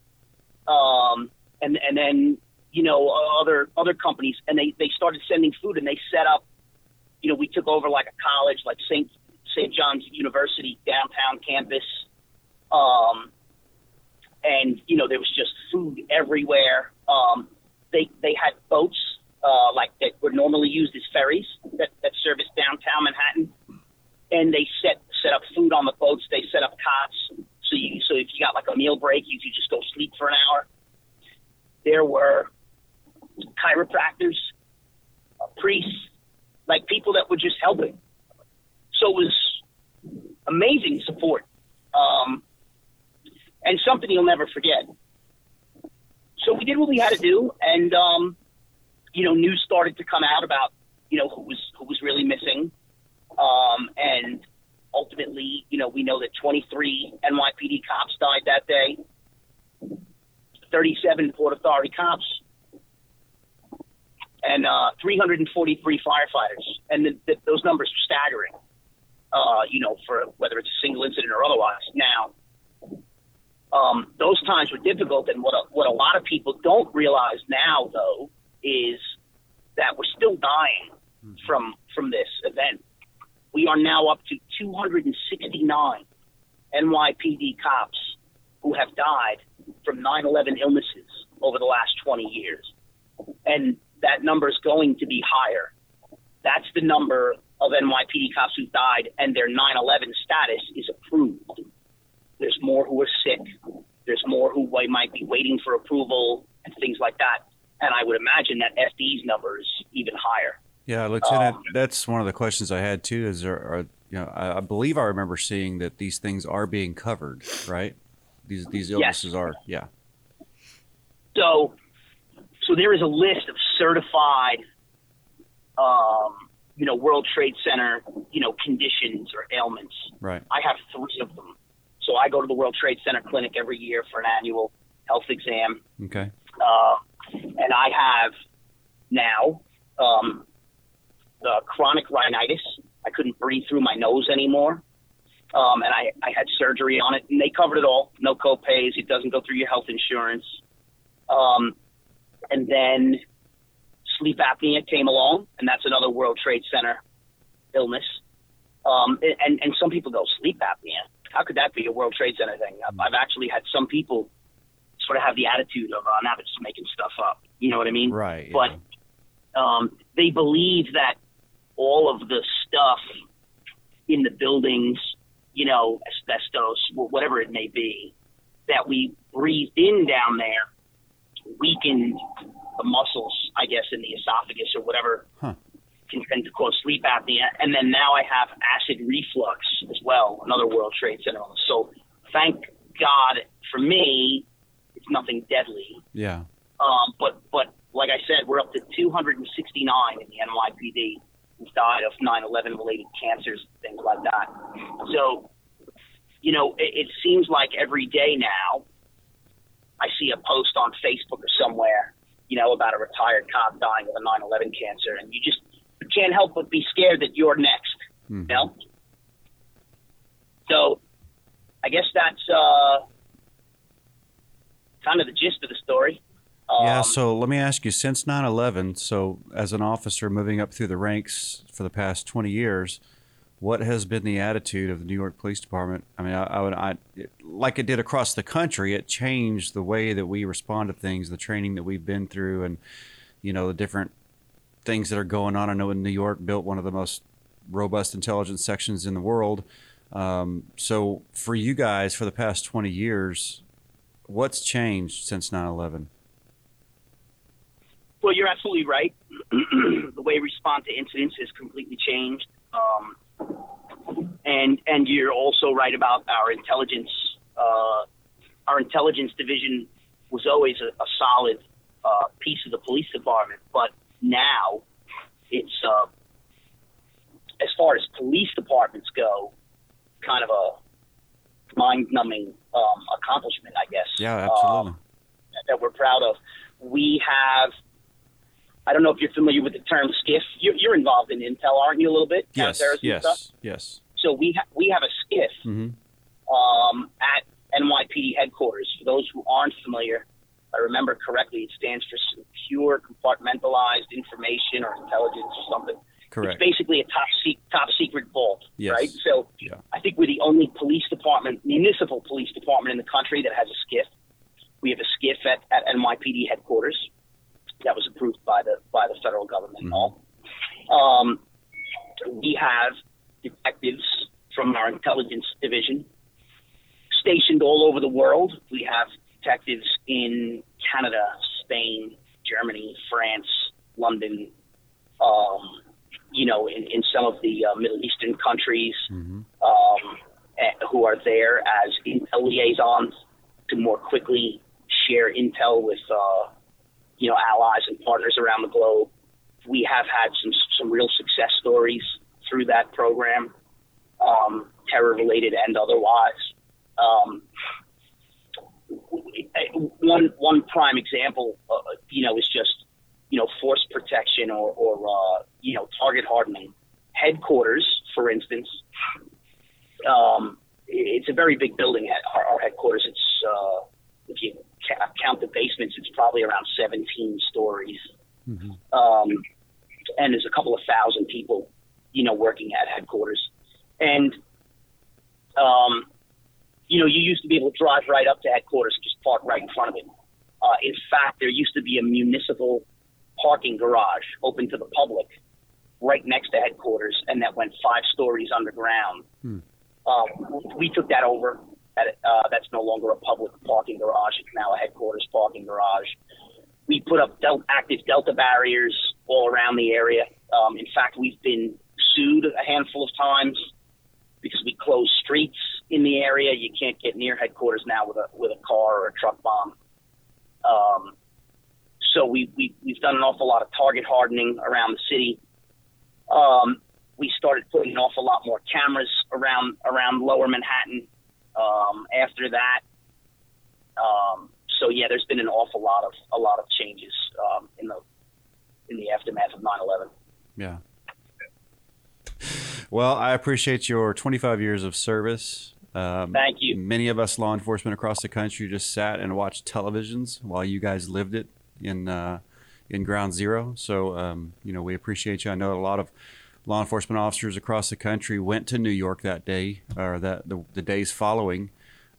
Um, and and then you know other other companies, and they they started sending food, and they set up. You know, we took over like a college, like St. St. John's University downtown campus, um, and you know there was just food everywhere. Um, they they had boats uh, like that were normally used as ferries that, that service downtown Manhattan, and they set set up food on the boats. They set up cots, so you so if you got like a meal break, you could just go sleep for an hour. There were chiropractors, priests, like people that were just helping. So it was amazing support, um, and something you'll never forget. So we did what we had to do, and um, you know, news started to come out about you know who was who was really missing, um, and ultimately, you know, we know that 23 NYPD cops died that day. 37 Port Authority cops, and uh, 343 firefighters. And the, the, those numbers are staggering, uh, you know, for whether it's a single incident or otherwise. Now, um, those times were difficult, and what a, what a lot of people don't realize now, though, is that we're still dying mm-hmm. from from this event. We are now up to 269 NYPD cops who have died from 9 11 illnesses over the last 20 years. And that number is going to be higher. That's the number of NYPD cops who died, and their 9 11 status is approved. There's more who are sick. There's more who might be waiting for approval and things like that. And I would imagine that FD's number is even higher. Yeah, Lieutenant, um, that's one of the questions I had too. Is there, are, you know, I, I, believe I remember seeing that these things are being covered, right? These these illnesses yes. are, yeah. So, so there is a list of certified, um, you know, World Trade Center, you know, conditions or ailments. Right. I have three of them. So I go to the World Trade Center clinic every year for an annual health exam. Okay. Uh, and I have now um, the chronic rhinitis. I couldn't breathe through my nose anymore um, and I, I had surgery on it, and they covered it all. No co-pays. It doesn't go through your health insurance. Um, and then sleep apnea came along, and that's another World Trade Center illness. Um, and, and some people go, sleep apnea? How could that be a World Trade Center thing? I've, I've actually had some people sort of have the attitude of, oh, now they're just making stuff up. You know what I mean? Right. Yeah. But um, they believe that all of the stuff in the buildings you know, asbestos, or whatever it may be, that we breathed in down there weakened the muscles, I guess, in the esophagus or whatever huh. can tend to cause sleep apnea. And then now I have acid reflux as well, another World Trade Center. So thank God for me, it's nothing deadly. Yeah. Um, but but like I said, we're up to 269 in the NYPD who died of 9/11 related cancers, things like that. So, you know, it, it seems like every day now, I see a post on Facebook or somewhere, you know, about a retired cop dying of a 9/11 cancer, and you just can't help but be scared that you're next. Mm-hmm. You know. So, I guess that's uh, kind of the gist of the story. Yeah, um, so let me ask you since 9 11, so as an officer moving up through the ranks for the past 20 years, what has been the attitude of the New York Police Department? I mean, I, I would, I, it, like it did across the country, it changed the way that we respond to things, the training that we've been through, and, you know, the different things that are going on. I know in New York built one of the most robust intelligence sections in the world. Um, so for you guys, for the past 20 years, what's changed since 9 11? Well, you're absolutely right. the way we respond to incidents has completely changed. Um, and and you're also right about our intelligence uh, our intelligence division was always a, a solid uh, piece of the police department, but now it's uh, as far as police departments go, kind of a mind-numbing um, accomplishment, I guess. Yeah, absolutely. Um, that we're proud of. We have. I don't know if you're familiar with the term SCIF. You're, you're involved in intel, aren't you? A little bit. Yes. Yes. Stuff? Yes. So we ha- we have a SCIF mm-hmm. um, at NYPD headquarters. For those who aren't familiar, I remember correctly, it stands for Secure Compartmentalized Information or Intelligence or something. Correct. It's basically a top se- top secret vault, yes. right? So yeah. I think we're the only police department, municipal police department in the country that has a SCIF. We have a SCIF at, at NYPD headquarters that was approved by the by the federal government. Mm-hmm. All. Um, we have detectives from our intelligence division stationed all over the world. We have detectives in Canada, Spain, Germany, France, London, um, you know, in, in some of the uh, Middle Eastern countries mm-hmm. um, who are there as intel liaisons to more quickly share intel with, uh, you know, allies and partners around the globe. We have had some some real success stories through that program, um, terror related and otherwise. Um, one one prime example, uh, you know, is just you know force protection or, or uh, you know target hardening. Headquarters, for instance, um, it's a very big building. At our, our headquarters, it's uh, if you count the basements, it's probably around 17 stories, mm-hmm. um, and there's a couple of thousand people, you know, working at headquarters, and um, you know, you used to be able to drive right up to headquarters, just park right in front of it. Uh, in fact, there used to be a municipal parking garage open to the public right next to headquarters, and that went five stories underground. Hmm. Uh, we took that over. At, uh, that's no longer a public parking garage. It's now a headquarters parking garage. We put up del- active Delta barriers all around the area. Um, in fact, we've been sued a handful of times because we closed streets in the area. You can't get near headquarters now with a with a car or a truck bomb. Um, so we, we we've done an awful lot of target hardening around the city. Um, we started putting an awful lot more cameras around around Lower Manhattan. Um, after that, um, so yeah, there's been an awful lot of a lot of changes um, in the in the aftermath of 9/11. Yeah. Well, I appreciate your 25 years of service. Um, Thank you. Many of us law enforcement across the country just sat and watched televisions while you guys lived it in uh, in Ground Zero. So um, you know we appreciate you. I know a lot of law enforcement officers across the country went to New York that day or that the, the days following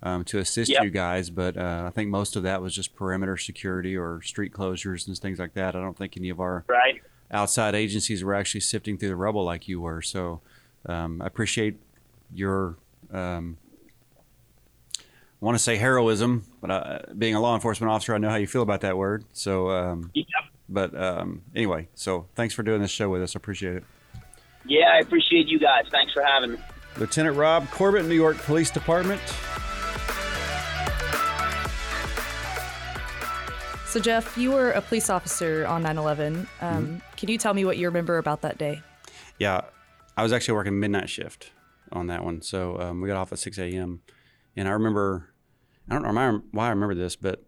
um, to assist yep. you guys. But uh, I think most of that was just perimeter security or street closures and things like that. I don't think any of our right. outside agencies were actually sifting through the rubble like you were. So um, I appreciate your um, want to say heroism, but uh, being a law enforcement officer, I know how you feel about that word. So, um, yeah. but um, anyway, so thanks for doing this show with us. I appreciate it. Yeah, I appreciate you guys. Thanks for having me. Lieutenant Rob Corbett, New York Police Department. So, Jeff, you were a police officer on 9 11. Um, mm-hmm. Can you tell me what you remember about that day? Yeah, I was actually working midnight shift on that one. So um, we got off at 6 a.m. And I remember I don't remember why I remember this, but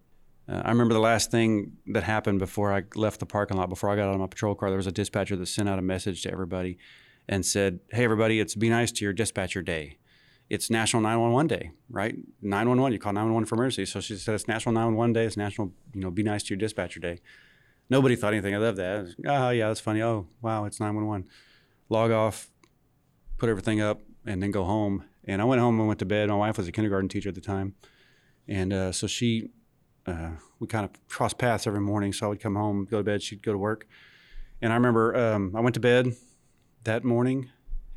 uh, I remember the last thing that happened before I left the parking lot, before I got out of my patrol car. There was a dispatcher that sent out a message to everybody and said, Hey, everybody, it's be nice to your dispatcher day. It's National 911 Day, right? 911, you call 911 for emergency. So she said, It's National 911 Day. It's National, you know, be nice to your dispatcher day. Nobody thought anything of that. Was, oh, yeah, that's funny. Oh, wow, it's 911. Log off, put everything up, and then go home. And I went home and went to bed. My wife was a kindergarten teacher at the time. And uh, so she, uh, we kind of crossed paths every morning. So I would come home, go to bed, she'd go to work. And I remember um, I went to bed that morning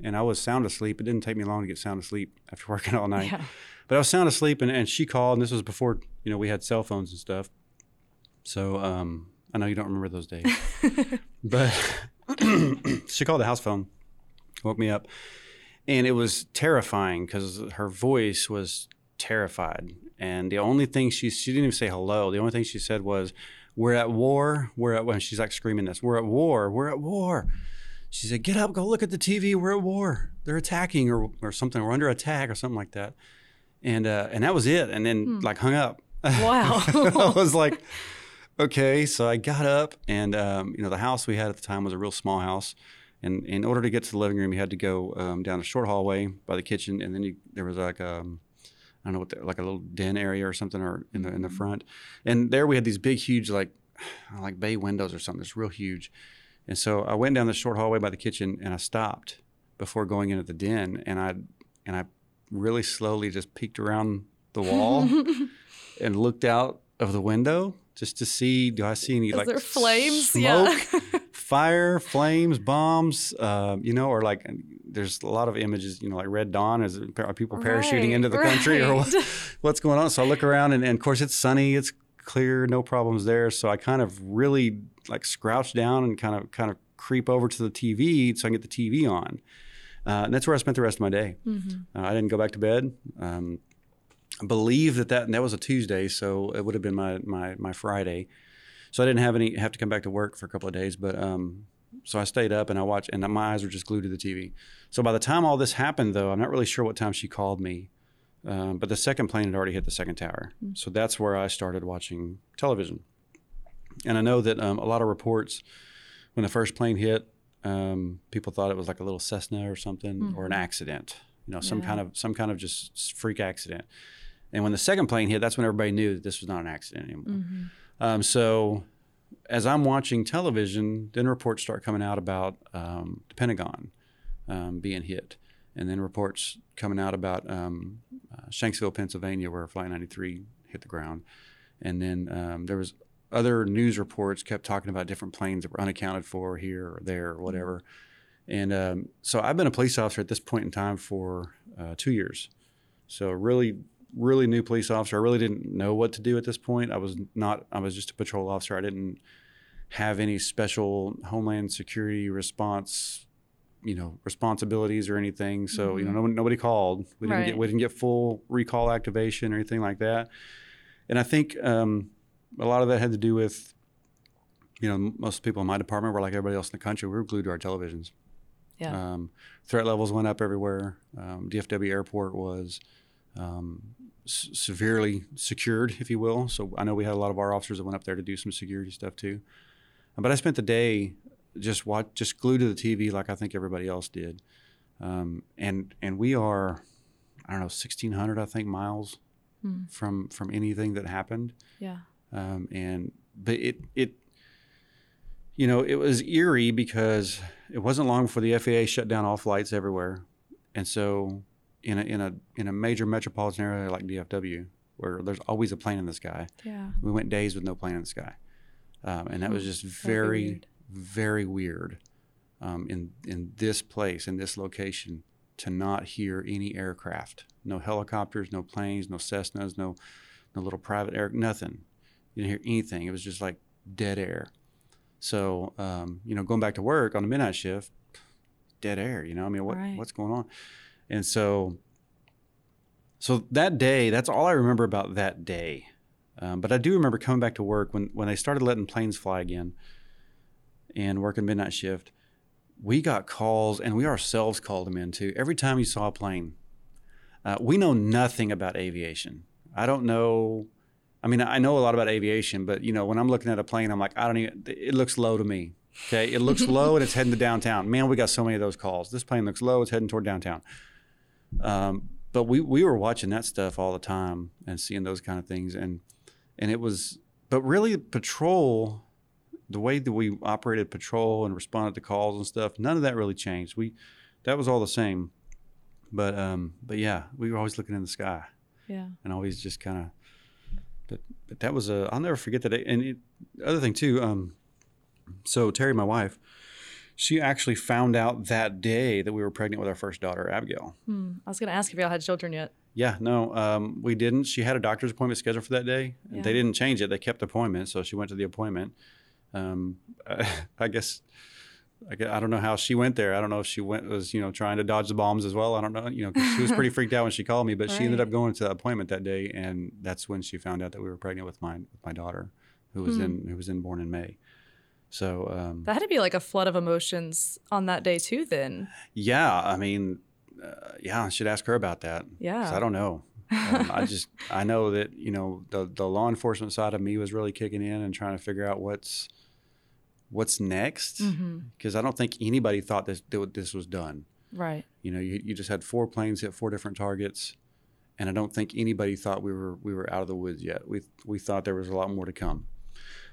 and I was sound asleep. It didn't take me long to get sound asleep after working all night. Yeah. But I was sound asleep and, and she called, and this was before, you know, we had cell phones and stuff. So um, I know you don't remember those days. but she called the house phone, woke me up. And it was terrifying because her voice was terrified. And the only thing she she didn't even say hello. The only thing she said was, "We're at war. We're at." When she's like screaming this, "We're at war. We're at war." She said, "Get up, go look at the TV. We're at war. They're attacking or or something. We're under attack or something like that." And uh, and that was it. And then hmm. like hung up. Wow. I was like, okay. So I got up, and um, you know the house we had at the time was a real small house. And in order to get to the living room, you had to go um, down a short hallway by the kitchen, and then you, there was like um, I don't know what the, like a little den area or something, or in the in the mm-hmm. front. And there we had these big, huge like like bay windows or something. It's real huge. And so I went down the short hallway by the kitchen, and I stopped before going into the den, and I and I really slowly just peeked around the wall and looked out of the window just to see do I see any Is like there flames, smoke, yeah. fire, flames, bombs, uh, you know, or like there's a lot of images, you know, like Red Dawn. Is are people parachuting right, into the right. country or what, what's going on? So I look around and, and of course it's sunny, it's clear, no problems there. So I kind of really like scrouch down and kind of kind of creep over to the TV so I can get the TV on. Uh, and that's where I spent the rest of my day. Mm-hmm. Uh, I didn't go back to bed. Um, believe that, that that was a Tuesday, so it would have been my my my Friday. So I didn't have any have to come back to work for a couple of days, but um, so I stayed up and I watched, and my eyes were just glued to the TV. So by the time all this happened, though, I'm not really sure what time she called me, um, but the second plane had already hit the second tower. Mm-hmm. So that's where I started watching television. And I know that um, a lot of reports when the first plane hit, um, people thought it was like a little Cessna or something mm-hmm. or an accident, you know, some yeah. kind of some kind of just freak accident. And when the second plane hit, that's when everybody knew that this was not an accident anymore. Mm-hmm. Um, so as I'm watching television, then reports start coming out about um, the Pentagon um, being hit. And then reports coming out about um, uh, Shanksville, Pennsylvania, where Flight 93 hit the ground. And then um, there was other news reports kept talking about different planes that were unaccounted for here or there or whatever. And um, so I've been a police officer at this point in time for uh, two years. So really really new police officer. I really didn't know what to do at this point. I was not. I was just a patrol officer. I didn't have any special homeland security response, you know, responsibilities or anything. So mm-hmm. you know, mm-hmm. nobody called. We didn't right. get we didn't get full recall activation or anything like that. And I think um, a lot of that had to do with, you know, most people in my department were like everybody else in the country. We were glued to our televisions. Yeah. Um, threat levels went up everywhere. Um, DFW airport was um, s- severely secured, if you will. So I know we had a lot of our officers that went up there to do some security stuff too. But I spent the day just watch, just glued to the TV like I think everybody else did. Um, and and we are, I don't know, sixteen hundred I think miles hmm. from from anything that happened. Yeah. Um, and but it it you know it was eerie because it wasn't long before the FAA shut down all flights everywhere, and so in a in a in a major metropolitan area like DFW, where there's always a plane in the sky. Yeah. We went days with no plane in the sky, um, and that was just very weird. very weird. Um, in in this place in this location to not hear any aircraft, no helicopters, no planes, no Cessnas, no no little private air, nothing. You didn't hear anything. It was just like dead air. So um, you know, going back to work on the midnight shift, dead air. You know, I mean, what right. what's going on? And so, so that day, that's all I remember about that day. Um, but I do remember coming back to work when, when they started letting planes fly again and working midnight shift. We got calls and we ourselves called them in too. Every time you saw a plane, uh, we know nothing about aviation. I don't know. I mean, I know a lot about aviation, but you know, when I'm looking at a plane, I'm like, I don't even. It looks low to me. Okay, it looks low and it's heading to downtown. Man, we got so many of those calls. This plane looks low; it's heading toward downtown. Um, but we, we were watching that stuff all the time and seeing those kind of things. And, and it was, but really patrol, the way that we operated patrol and responded to calls and stuff, none of that really changed. We, that was all the same. But, um, but yeah, we were always looking in the sky. Yeah. And always just kind of, but, but that was a, I'll never forget that. And it, other thing too, um, so Terry, my wife, she actually found out that day that we were pregnant with our first daughter, Abigail. Hmm. I was going to ask if y'all had children yet. Yeah, no, um, we didn't. She had a doctor's appointment scheduled for that day. Yeah. They didn't change it. They kept the appointment, so she went to the appointment. Um, I guess I, I don't know how she went there. I don't know if she went was you know trying to dodge the bombs as well. I don't know. You know, she was pretty freaked out when she called me, but right. she ended up going to the appointment that day, and that's when she found out that we were pregnant with my with my daughter, who was hmm. in who was in born in May. So um, that had to be like a flood of emotions on that day too. Then yeah, I mean, uh, yeah, I should ask her about that. Yeah, I don't know. Um, I just I know that you know the the law enforcement side of me was really kicking in and trying to figure out what's what's next because mm-hmm. I don't think anybody thought this this was done. Right. You know, you, you just had four planes hit four different targets, and I don't think anybody thought we were we were out of the woods yet. We we thought there was a lot more to come.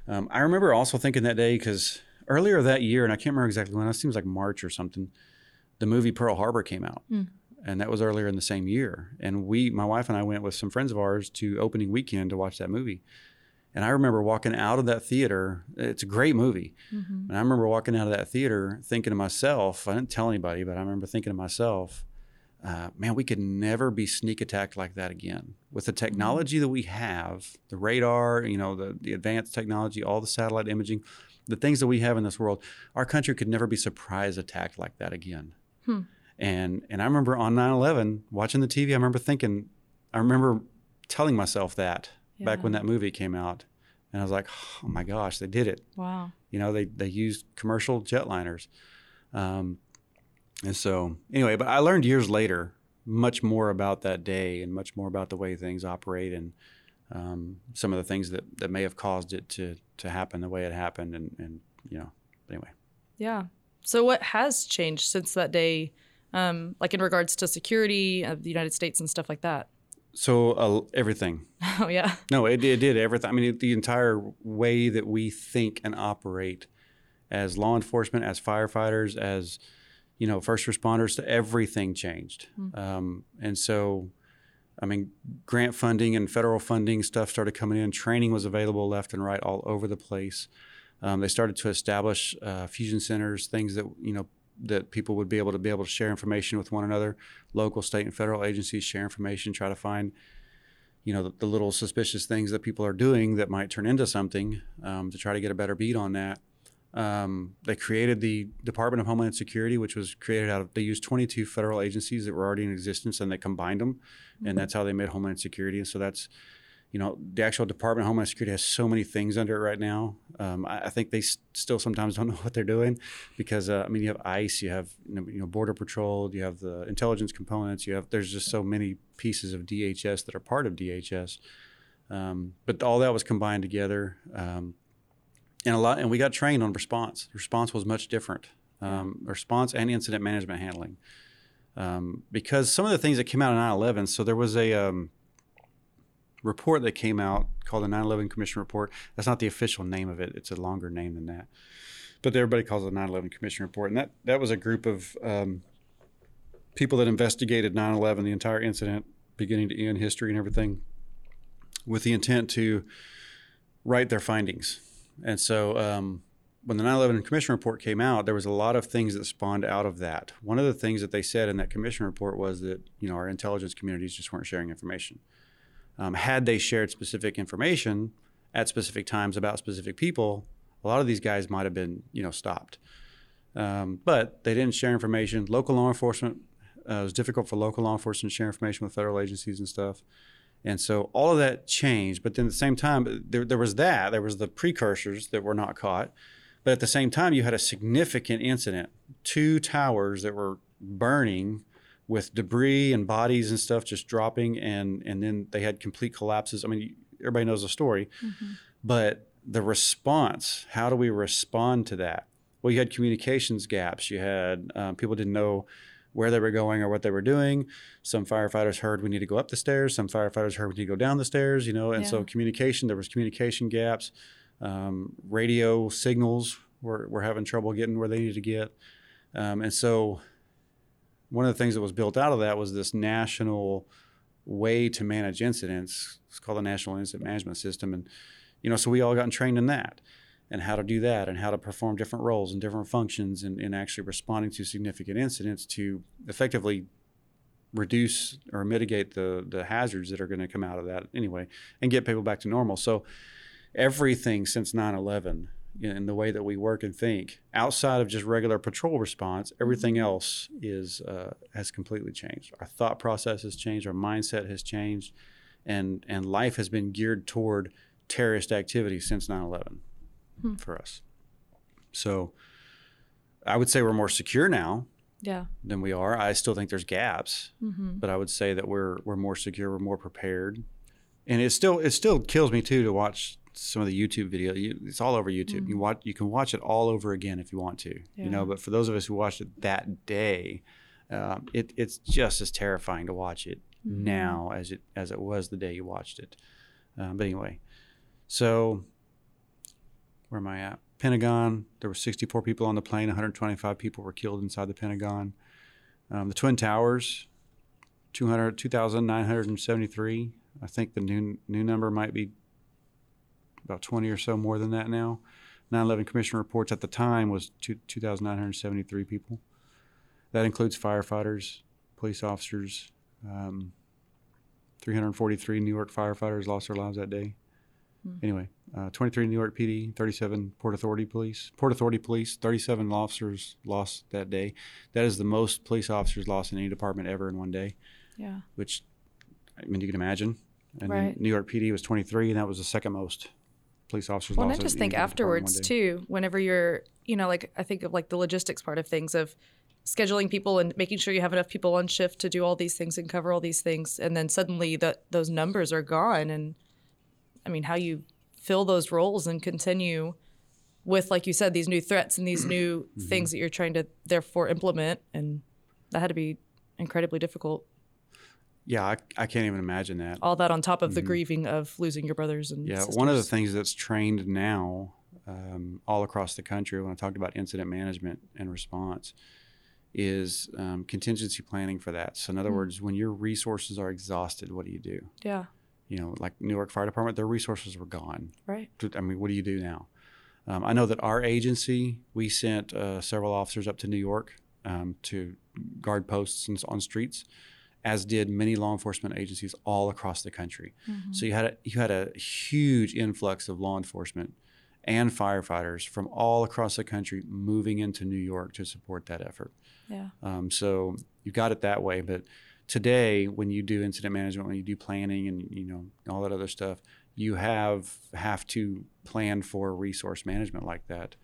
Um, I remember also thinking that day because earlier that year, and I can't remember exactly when. It seems like March or something. The movie Pearl Harbor came out, mm. and that was earlier in the same year. And we, my wife and I, went with some friends of ours to opening weekend to watch that movie. And I remember walking out of that theater. It's a great movie. Mm-hmm. And I remember walking out of that theater thinking to myself, I didn't tell anybody, but I remember thinking to myself, uh, man, we could never be sneak attacked like that again. With the mm-hmm. technology that we have, the radar, you know, the, the advanced technology, all the satellite imaging, the things that we have in this world, our country could never be surprise attacked like that again. Hmm. And and I remember on 9/11 watching the TV, I remember thinking, I remember telling myself that yeah. back when that movie came out, and I was like, oh my gosh, they did it. Wow. You know, they they used commercial jetliners. Um, and so, anyway, but I learned years later much more about that day and much more about the way things operate and um, some of the things that, that may have caused it to to happen the way it happened. And, and you know, anyway. Yeah. So, what has changed since that day, um, like in regards to security of the United States and stuff like that? So uh, everything. Oh yeah. No, it, it did everything. I mean, the entire way that we think and operate as law enforcement, as firefighters, as you know, first responders, to everything changed. Mm-hmm. Um, and so, I mean, grant funding and federal funding stuff started coming in. Training was available left and right all over the place. Um, they started to establish uh, fusion centers, things that you know that people would be able to be able to share information with one another. Local, state, and federal agencies share information, try to find you know the, the little suspicious things that people are doing that might turn into something um, to try to get a better beat on that. Um, they created the Department of Homeland Security, which was created out of, they used 22 federal agencies that were already in existence and they combined them. Mm-hmm. And that's how they made Homeland Security. And so that's, you know, the actual Department of Homeland Security has so many things under it right now. Um, I, I, think they s- still sometimes don't know what they're doing because, uh, I mean, you have ICE, you have, you know, Border Patrol, you have the intelligence components, you have, there's just so many pieces of DHS that are part of DHS. Um, but all that was combined together. Um, and a lot, and we got trained on response. Response was much different. Um, response and incident management handling. Um, because some of the things that came out of 9/11. So there was a um, report that came out called the 9/11 Commission Report. That's not the official name of it. It's a longer name than that. But everybody calls it the 9/11 Commission Report, and that that was a group of um, people that investigated 9/11, the entire incident, beginning to end, history and everything, with the intent to write their findings and so um, when the 9/11 Commission report came out, there was a lot of things that spawned out of that. One of the things that they said in that Commission report was that you know our intelligence communities just weren't sharing information. Um, had they shared specific information at specific times about specific people, a lot of these guys might have been you know stopped. Um, but they didn't share information. Local law enforcement uh, it was difficult for local law enforcement to share information with federal agencies and stuff. And so all of that changed. But then at the same time, there, there was that. There was the precursors that were not caught. But at the same time, you had a significant incident. Two towers that were burning with debris and bodies and stuff just dropping. And, and then they had complete collapses. I mean, everybody knows the story. Mm-hmm. But the response, how do we respond to that? Well, you had communications gaps. You had um, people didn't know where they were going or what they were doing. Some firefighters heard we need to go up the stairs. Some firefighters heard we need to go down the stairs. You know, and yeah. so communication there was communication gaps. Um, radio signals were were having trouble getting where they needed to get, um, and so one of the things that was built out of that was this national way to manage incidents. It's called the National Incident Management System, and you know, so we all got trained in that and how to do that and how to perform different roles and different functions and, and actually responding to significant incidents to effectively reduce or mitigate the the hazards that are going to come out of that anyway and get people back to normal so everything since 9-11 in the way that we work and think, outside of just regular patrol response, everything mm-hmm. else is uh, has completely changed. Our thought process has changed. Our mindset has changed, and and life has been geared toward terrorist activity since 9/11 hmm. for us. So, I would say we're more secure now. Yeah. Than we are. I still think there's gaps, mm-hmm. but I would say that we're we're more secure. We're more prepared, and it still it still kills me too to watch some of the YouTube video. It's all over YouTube. Mm-hmm. You watch, you can watch it all over again if you want to. Yeah. You know, but for those of us who watched it that day, um, it, it's just as terrifying to watch it mm-hmm. now as it as it was the day you watched it. Um, but anyway, so where am I at? Pentagon. There were 64 people on the plane. 125 people were killed inside the Pentagon. Um, the Twin Towers, 200, 2,973. I think the new new number might be about 20 or so more than that now. 9/11 Commission reports at the time was 2,973 people. That includes firefighters, police officers. Um, 343 New York firefighters lost their lives that day. Hmm. Anyway, uh, 23 New York PD, 37 Port Authority police. Port Authority police, 37 officers lost that day. That is the most police officers lost in any department ever in one day. Yeah. Which, I mean, you can imagine. And right. then New York PD was 23, and that was the second most police officers. Lost. Well, and I just think afterwards too, whenever you're, you know, like I think of like the logistics part of things of scheduling people and making sure you have enough people on shift to do all these things and cover all these things, and then suddenly that those numbers are gone, and I mean, how you fill those roles and continue with, like you said, these new threats and these new mm-hmm. things that you're trying to therefore implement, and that had to be incredibly difficult. Yeah, I, I, can't even imagine that. All that on top of the mm-hmm. grieving of losing your brothers and yeah. Sisters. One of the things that's trained now um, all across the country when I talked about incident management and response is um, contingency planning for that. So in other mm-hmm. words, when your resources are exhausted, what do you do? Yeah. You know, like Newark Fire Department, their resources were gone. Right. I mean, what do you do now? Um, I know that our agency, we sent uh, several officers up to New York um, to guard posts and on streets as did many law enforcement agencies all across the country. Mm-hmm. So you had a, you had a huge influx of law enforcement and firefighters from all across the country moving into New York to support that effort. Yeah. Um, so you got it that way, but today when you do incident management, when you do planning and you know all that other stuff, you have have to plan for resource management like that.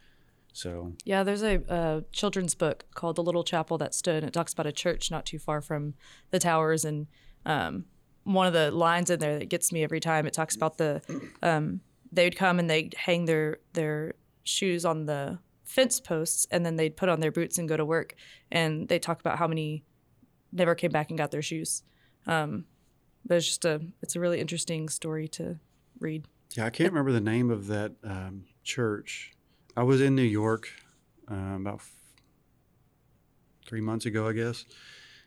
So yeah, there's a, a, children's book called The Little Chapel That Stood, and it talks about a church not too far from the towers. And um, one of the lines in there that gets me every time it talks about the um, they would come and they'd hang their their shoes on the fence posts, and then they'd put on their boots and go to work. And they talk about how many never came back and got their shoes. Um, but it's just a it's a really interesting story to read. Yeah, I can't remember the name of that um, church I was in New York uh, about f- three months ago, I guess,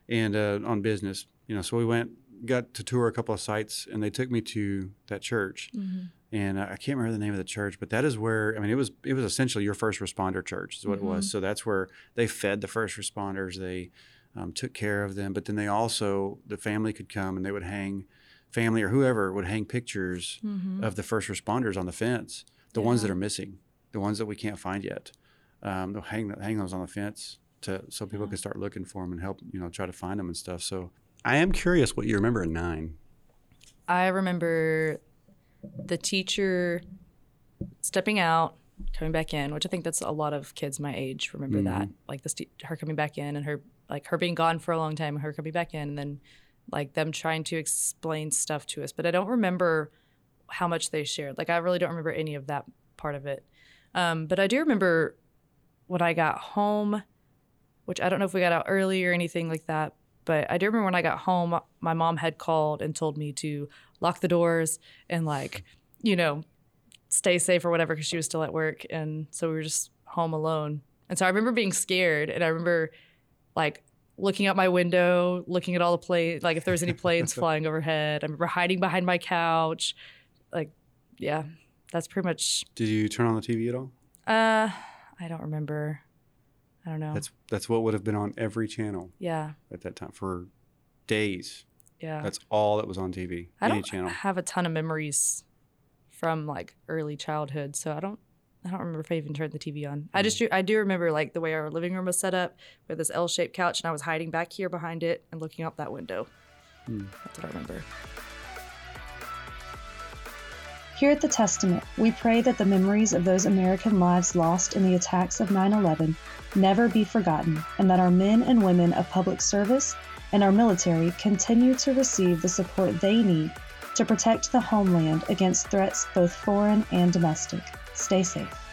and uh, on business. You know, so we went, got to tour a couple of sites, and they took me to that church. Mm-hmm. And I can't remember the name of the church, but that is where I mean it was. It was essentially your first responder church, is what mm-hmm. it was. Mm-hmm. So that's where they fed the first responders. They um, took care of them, but then they also the family could come and they would hang family or whoever would hang pictures mm-hmm. of the first responders on the fence, the yeah. ones that are missing the ones that we can't find yet. Um, they'll hang hang those on the fence to so people yeah. can start looking for them and help you know try to find them and stuff. So I am curious what you remember in nine. I remember the teacher stepping out, coming back in, which I think that's a lot of kids my age remember mm-hmm. that. Like this, her coming back in and her like her being gone for a long time, her coming back in, and then like them trying to explain stuff to us. But I don't remember how much they shared. Like I really don't remember any of that part of it. Um, but I do remember when I got home, which I don't know if we got out early or anything like that, but I do remember when I got home, my mom had called and told me to lock the doors and like, you know, stay safe or whatever because she was still at work. And so we were just home alone. And so I remember being scared and I remember like looking out my window, looking at all the planes, like if there was any planes flying overhead. I remember hiding behind my couch. Like, yeah, that's pretty much. Did you turn on the TV at all? Uh, I don't remember. I don't know. That's that's what would have been on every channel. Yeah. At that time for days. Yeah. That's all that was on TV. I don't channel. have a ton of memories from like early childhood, so I don't I don't remember if I even turned the TV on. I just do, I do remember like the way our living room was set up with this L-shaped couch, and I was hiding back here behind it and looking out that window. Mm. That's what I remember. Here at the Testament, we pray that the memories of those American lives lost in the attacks of 9 11 never be forgotten, and that our men and women of public service and our military continue to receive the support they need to protect the homeland against threats both foreign and domestic. Stay safe.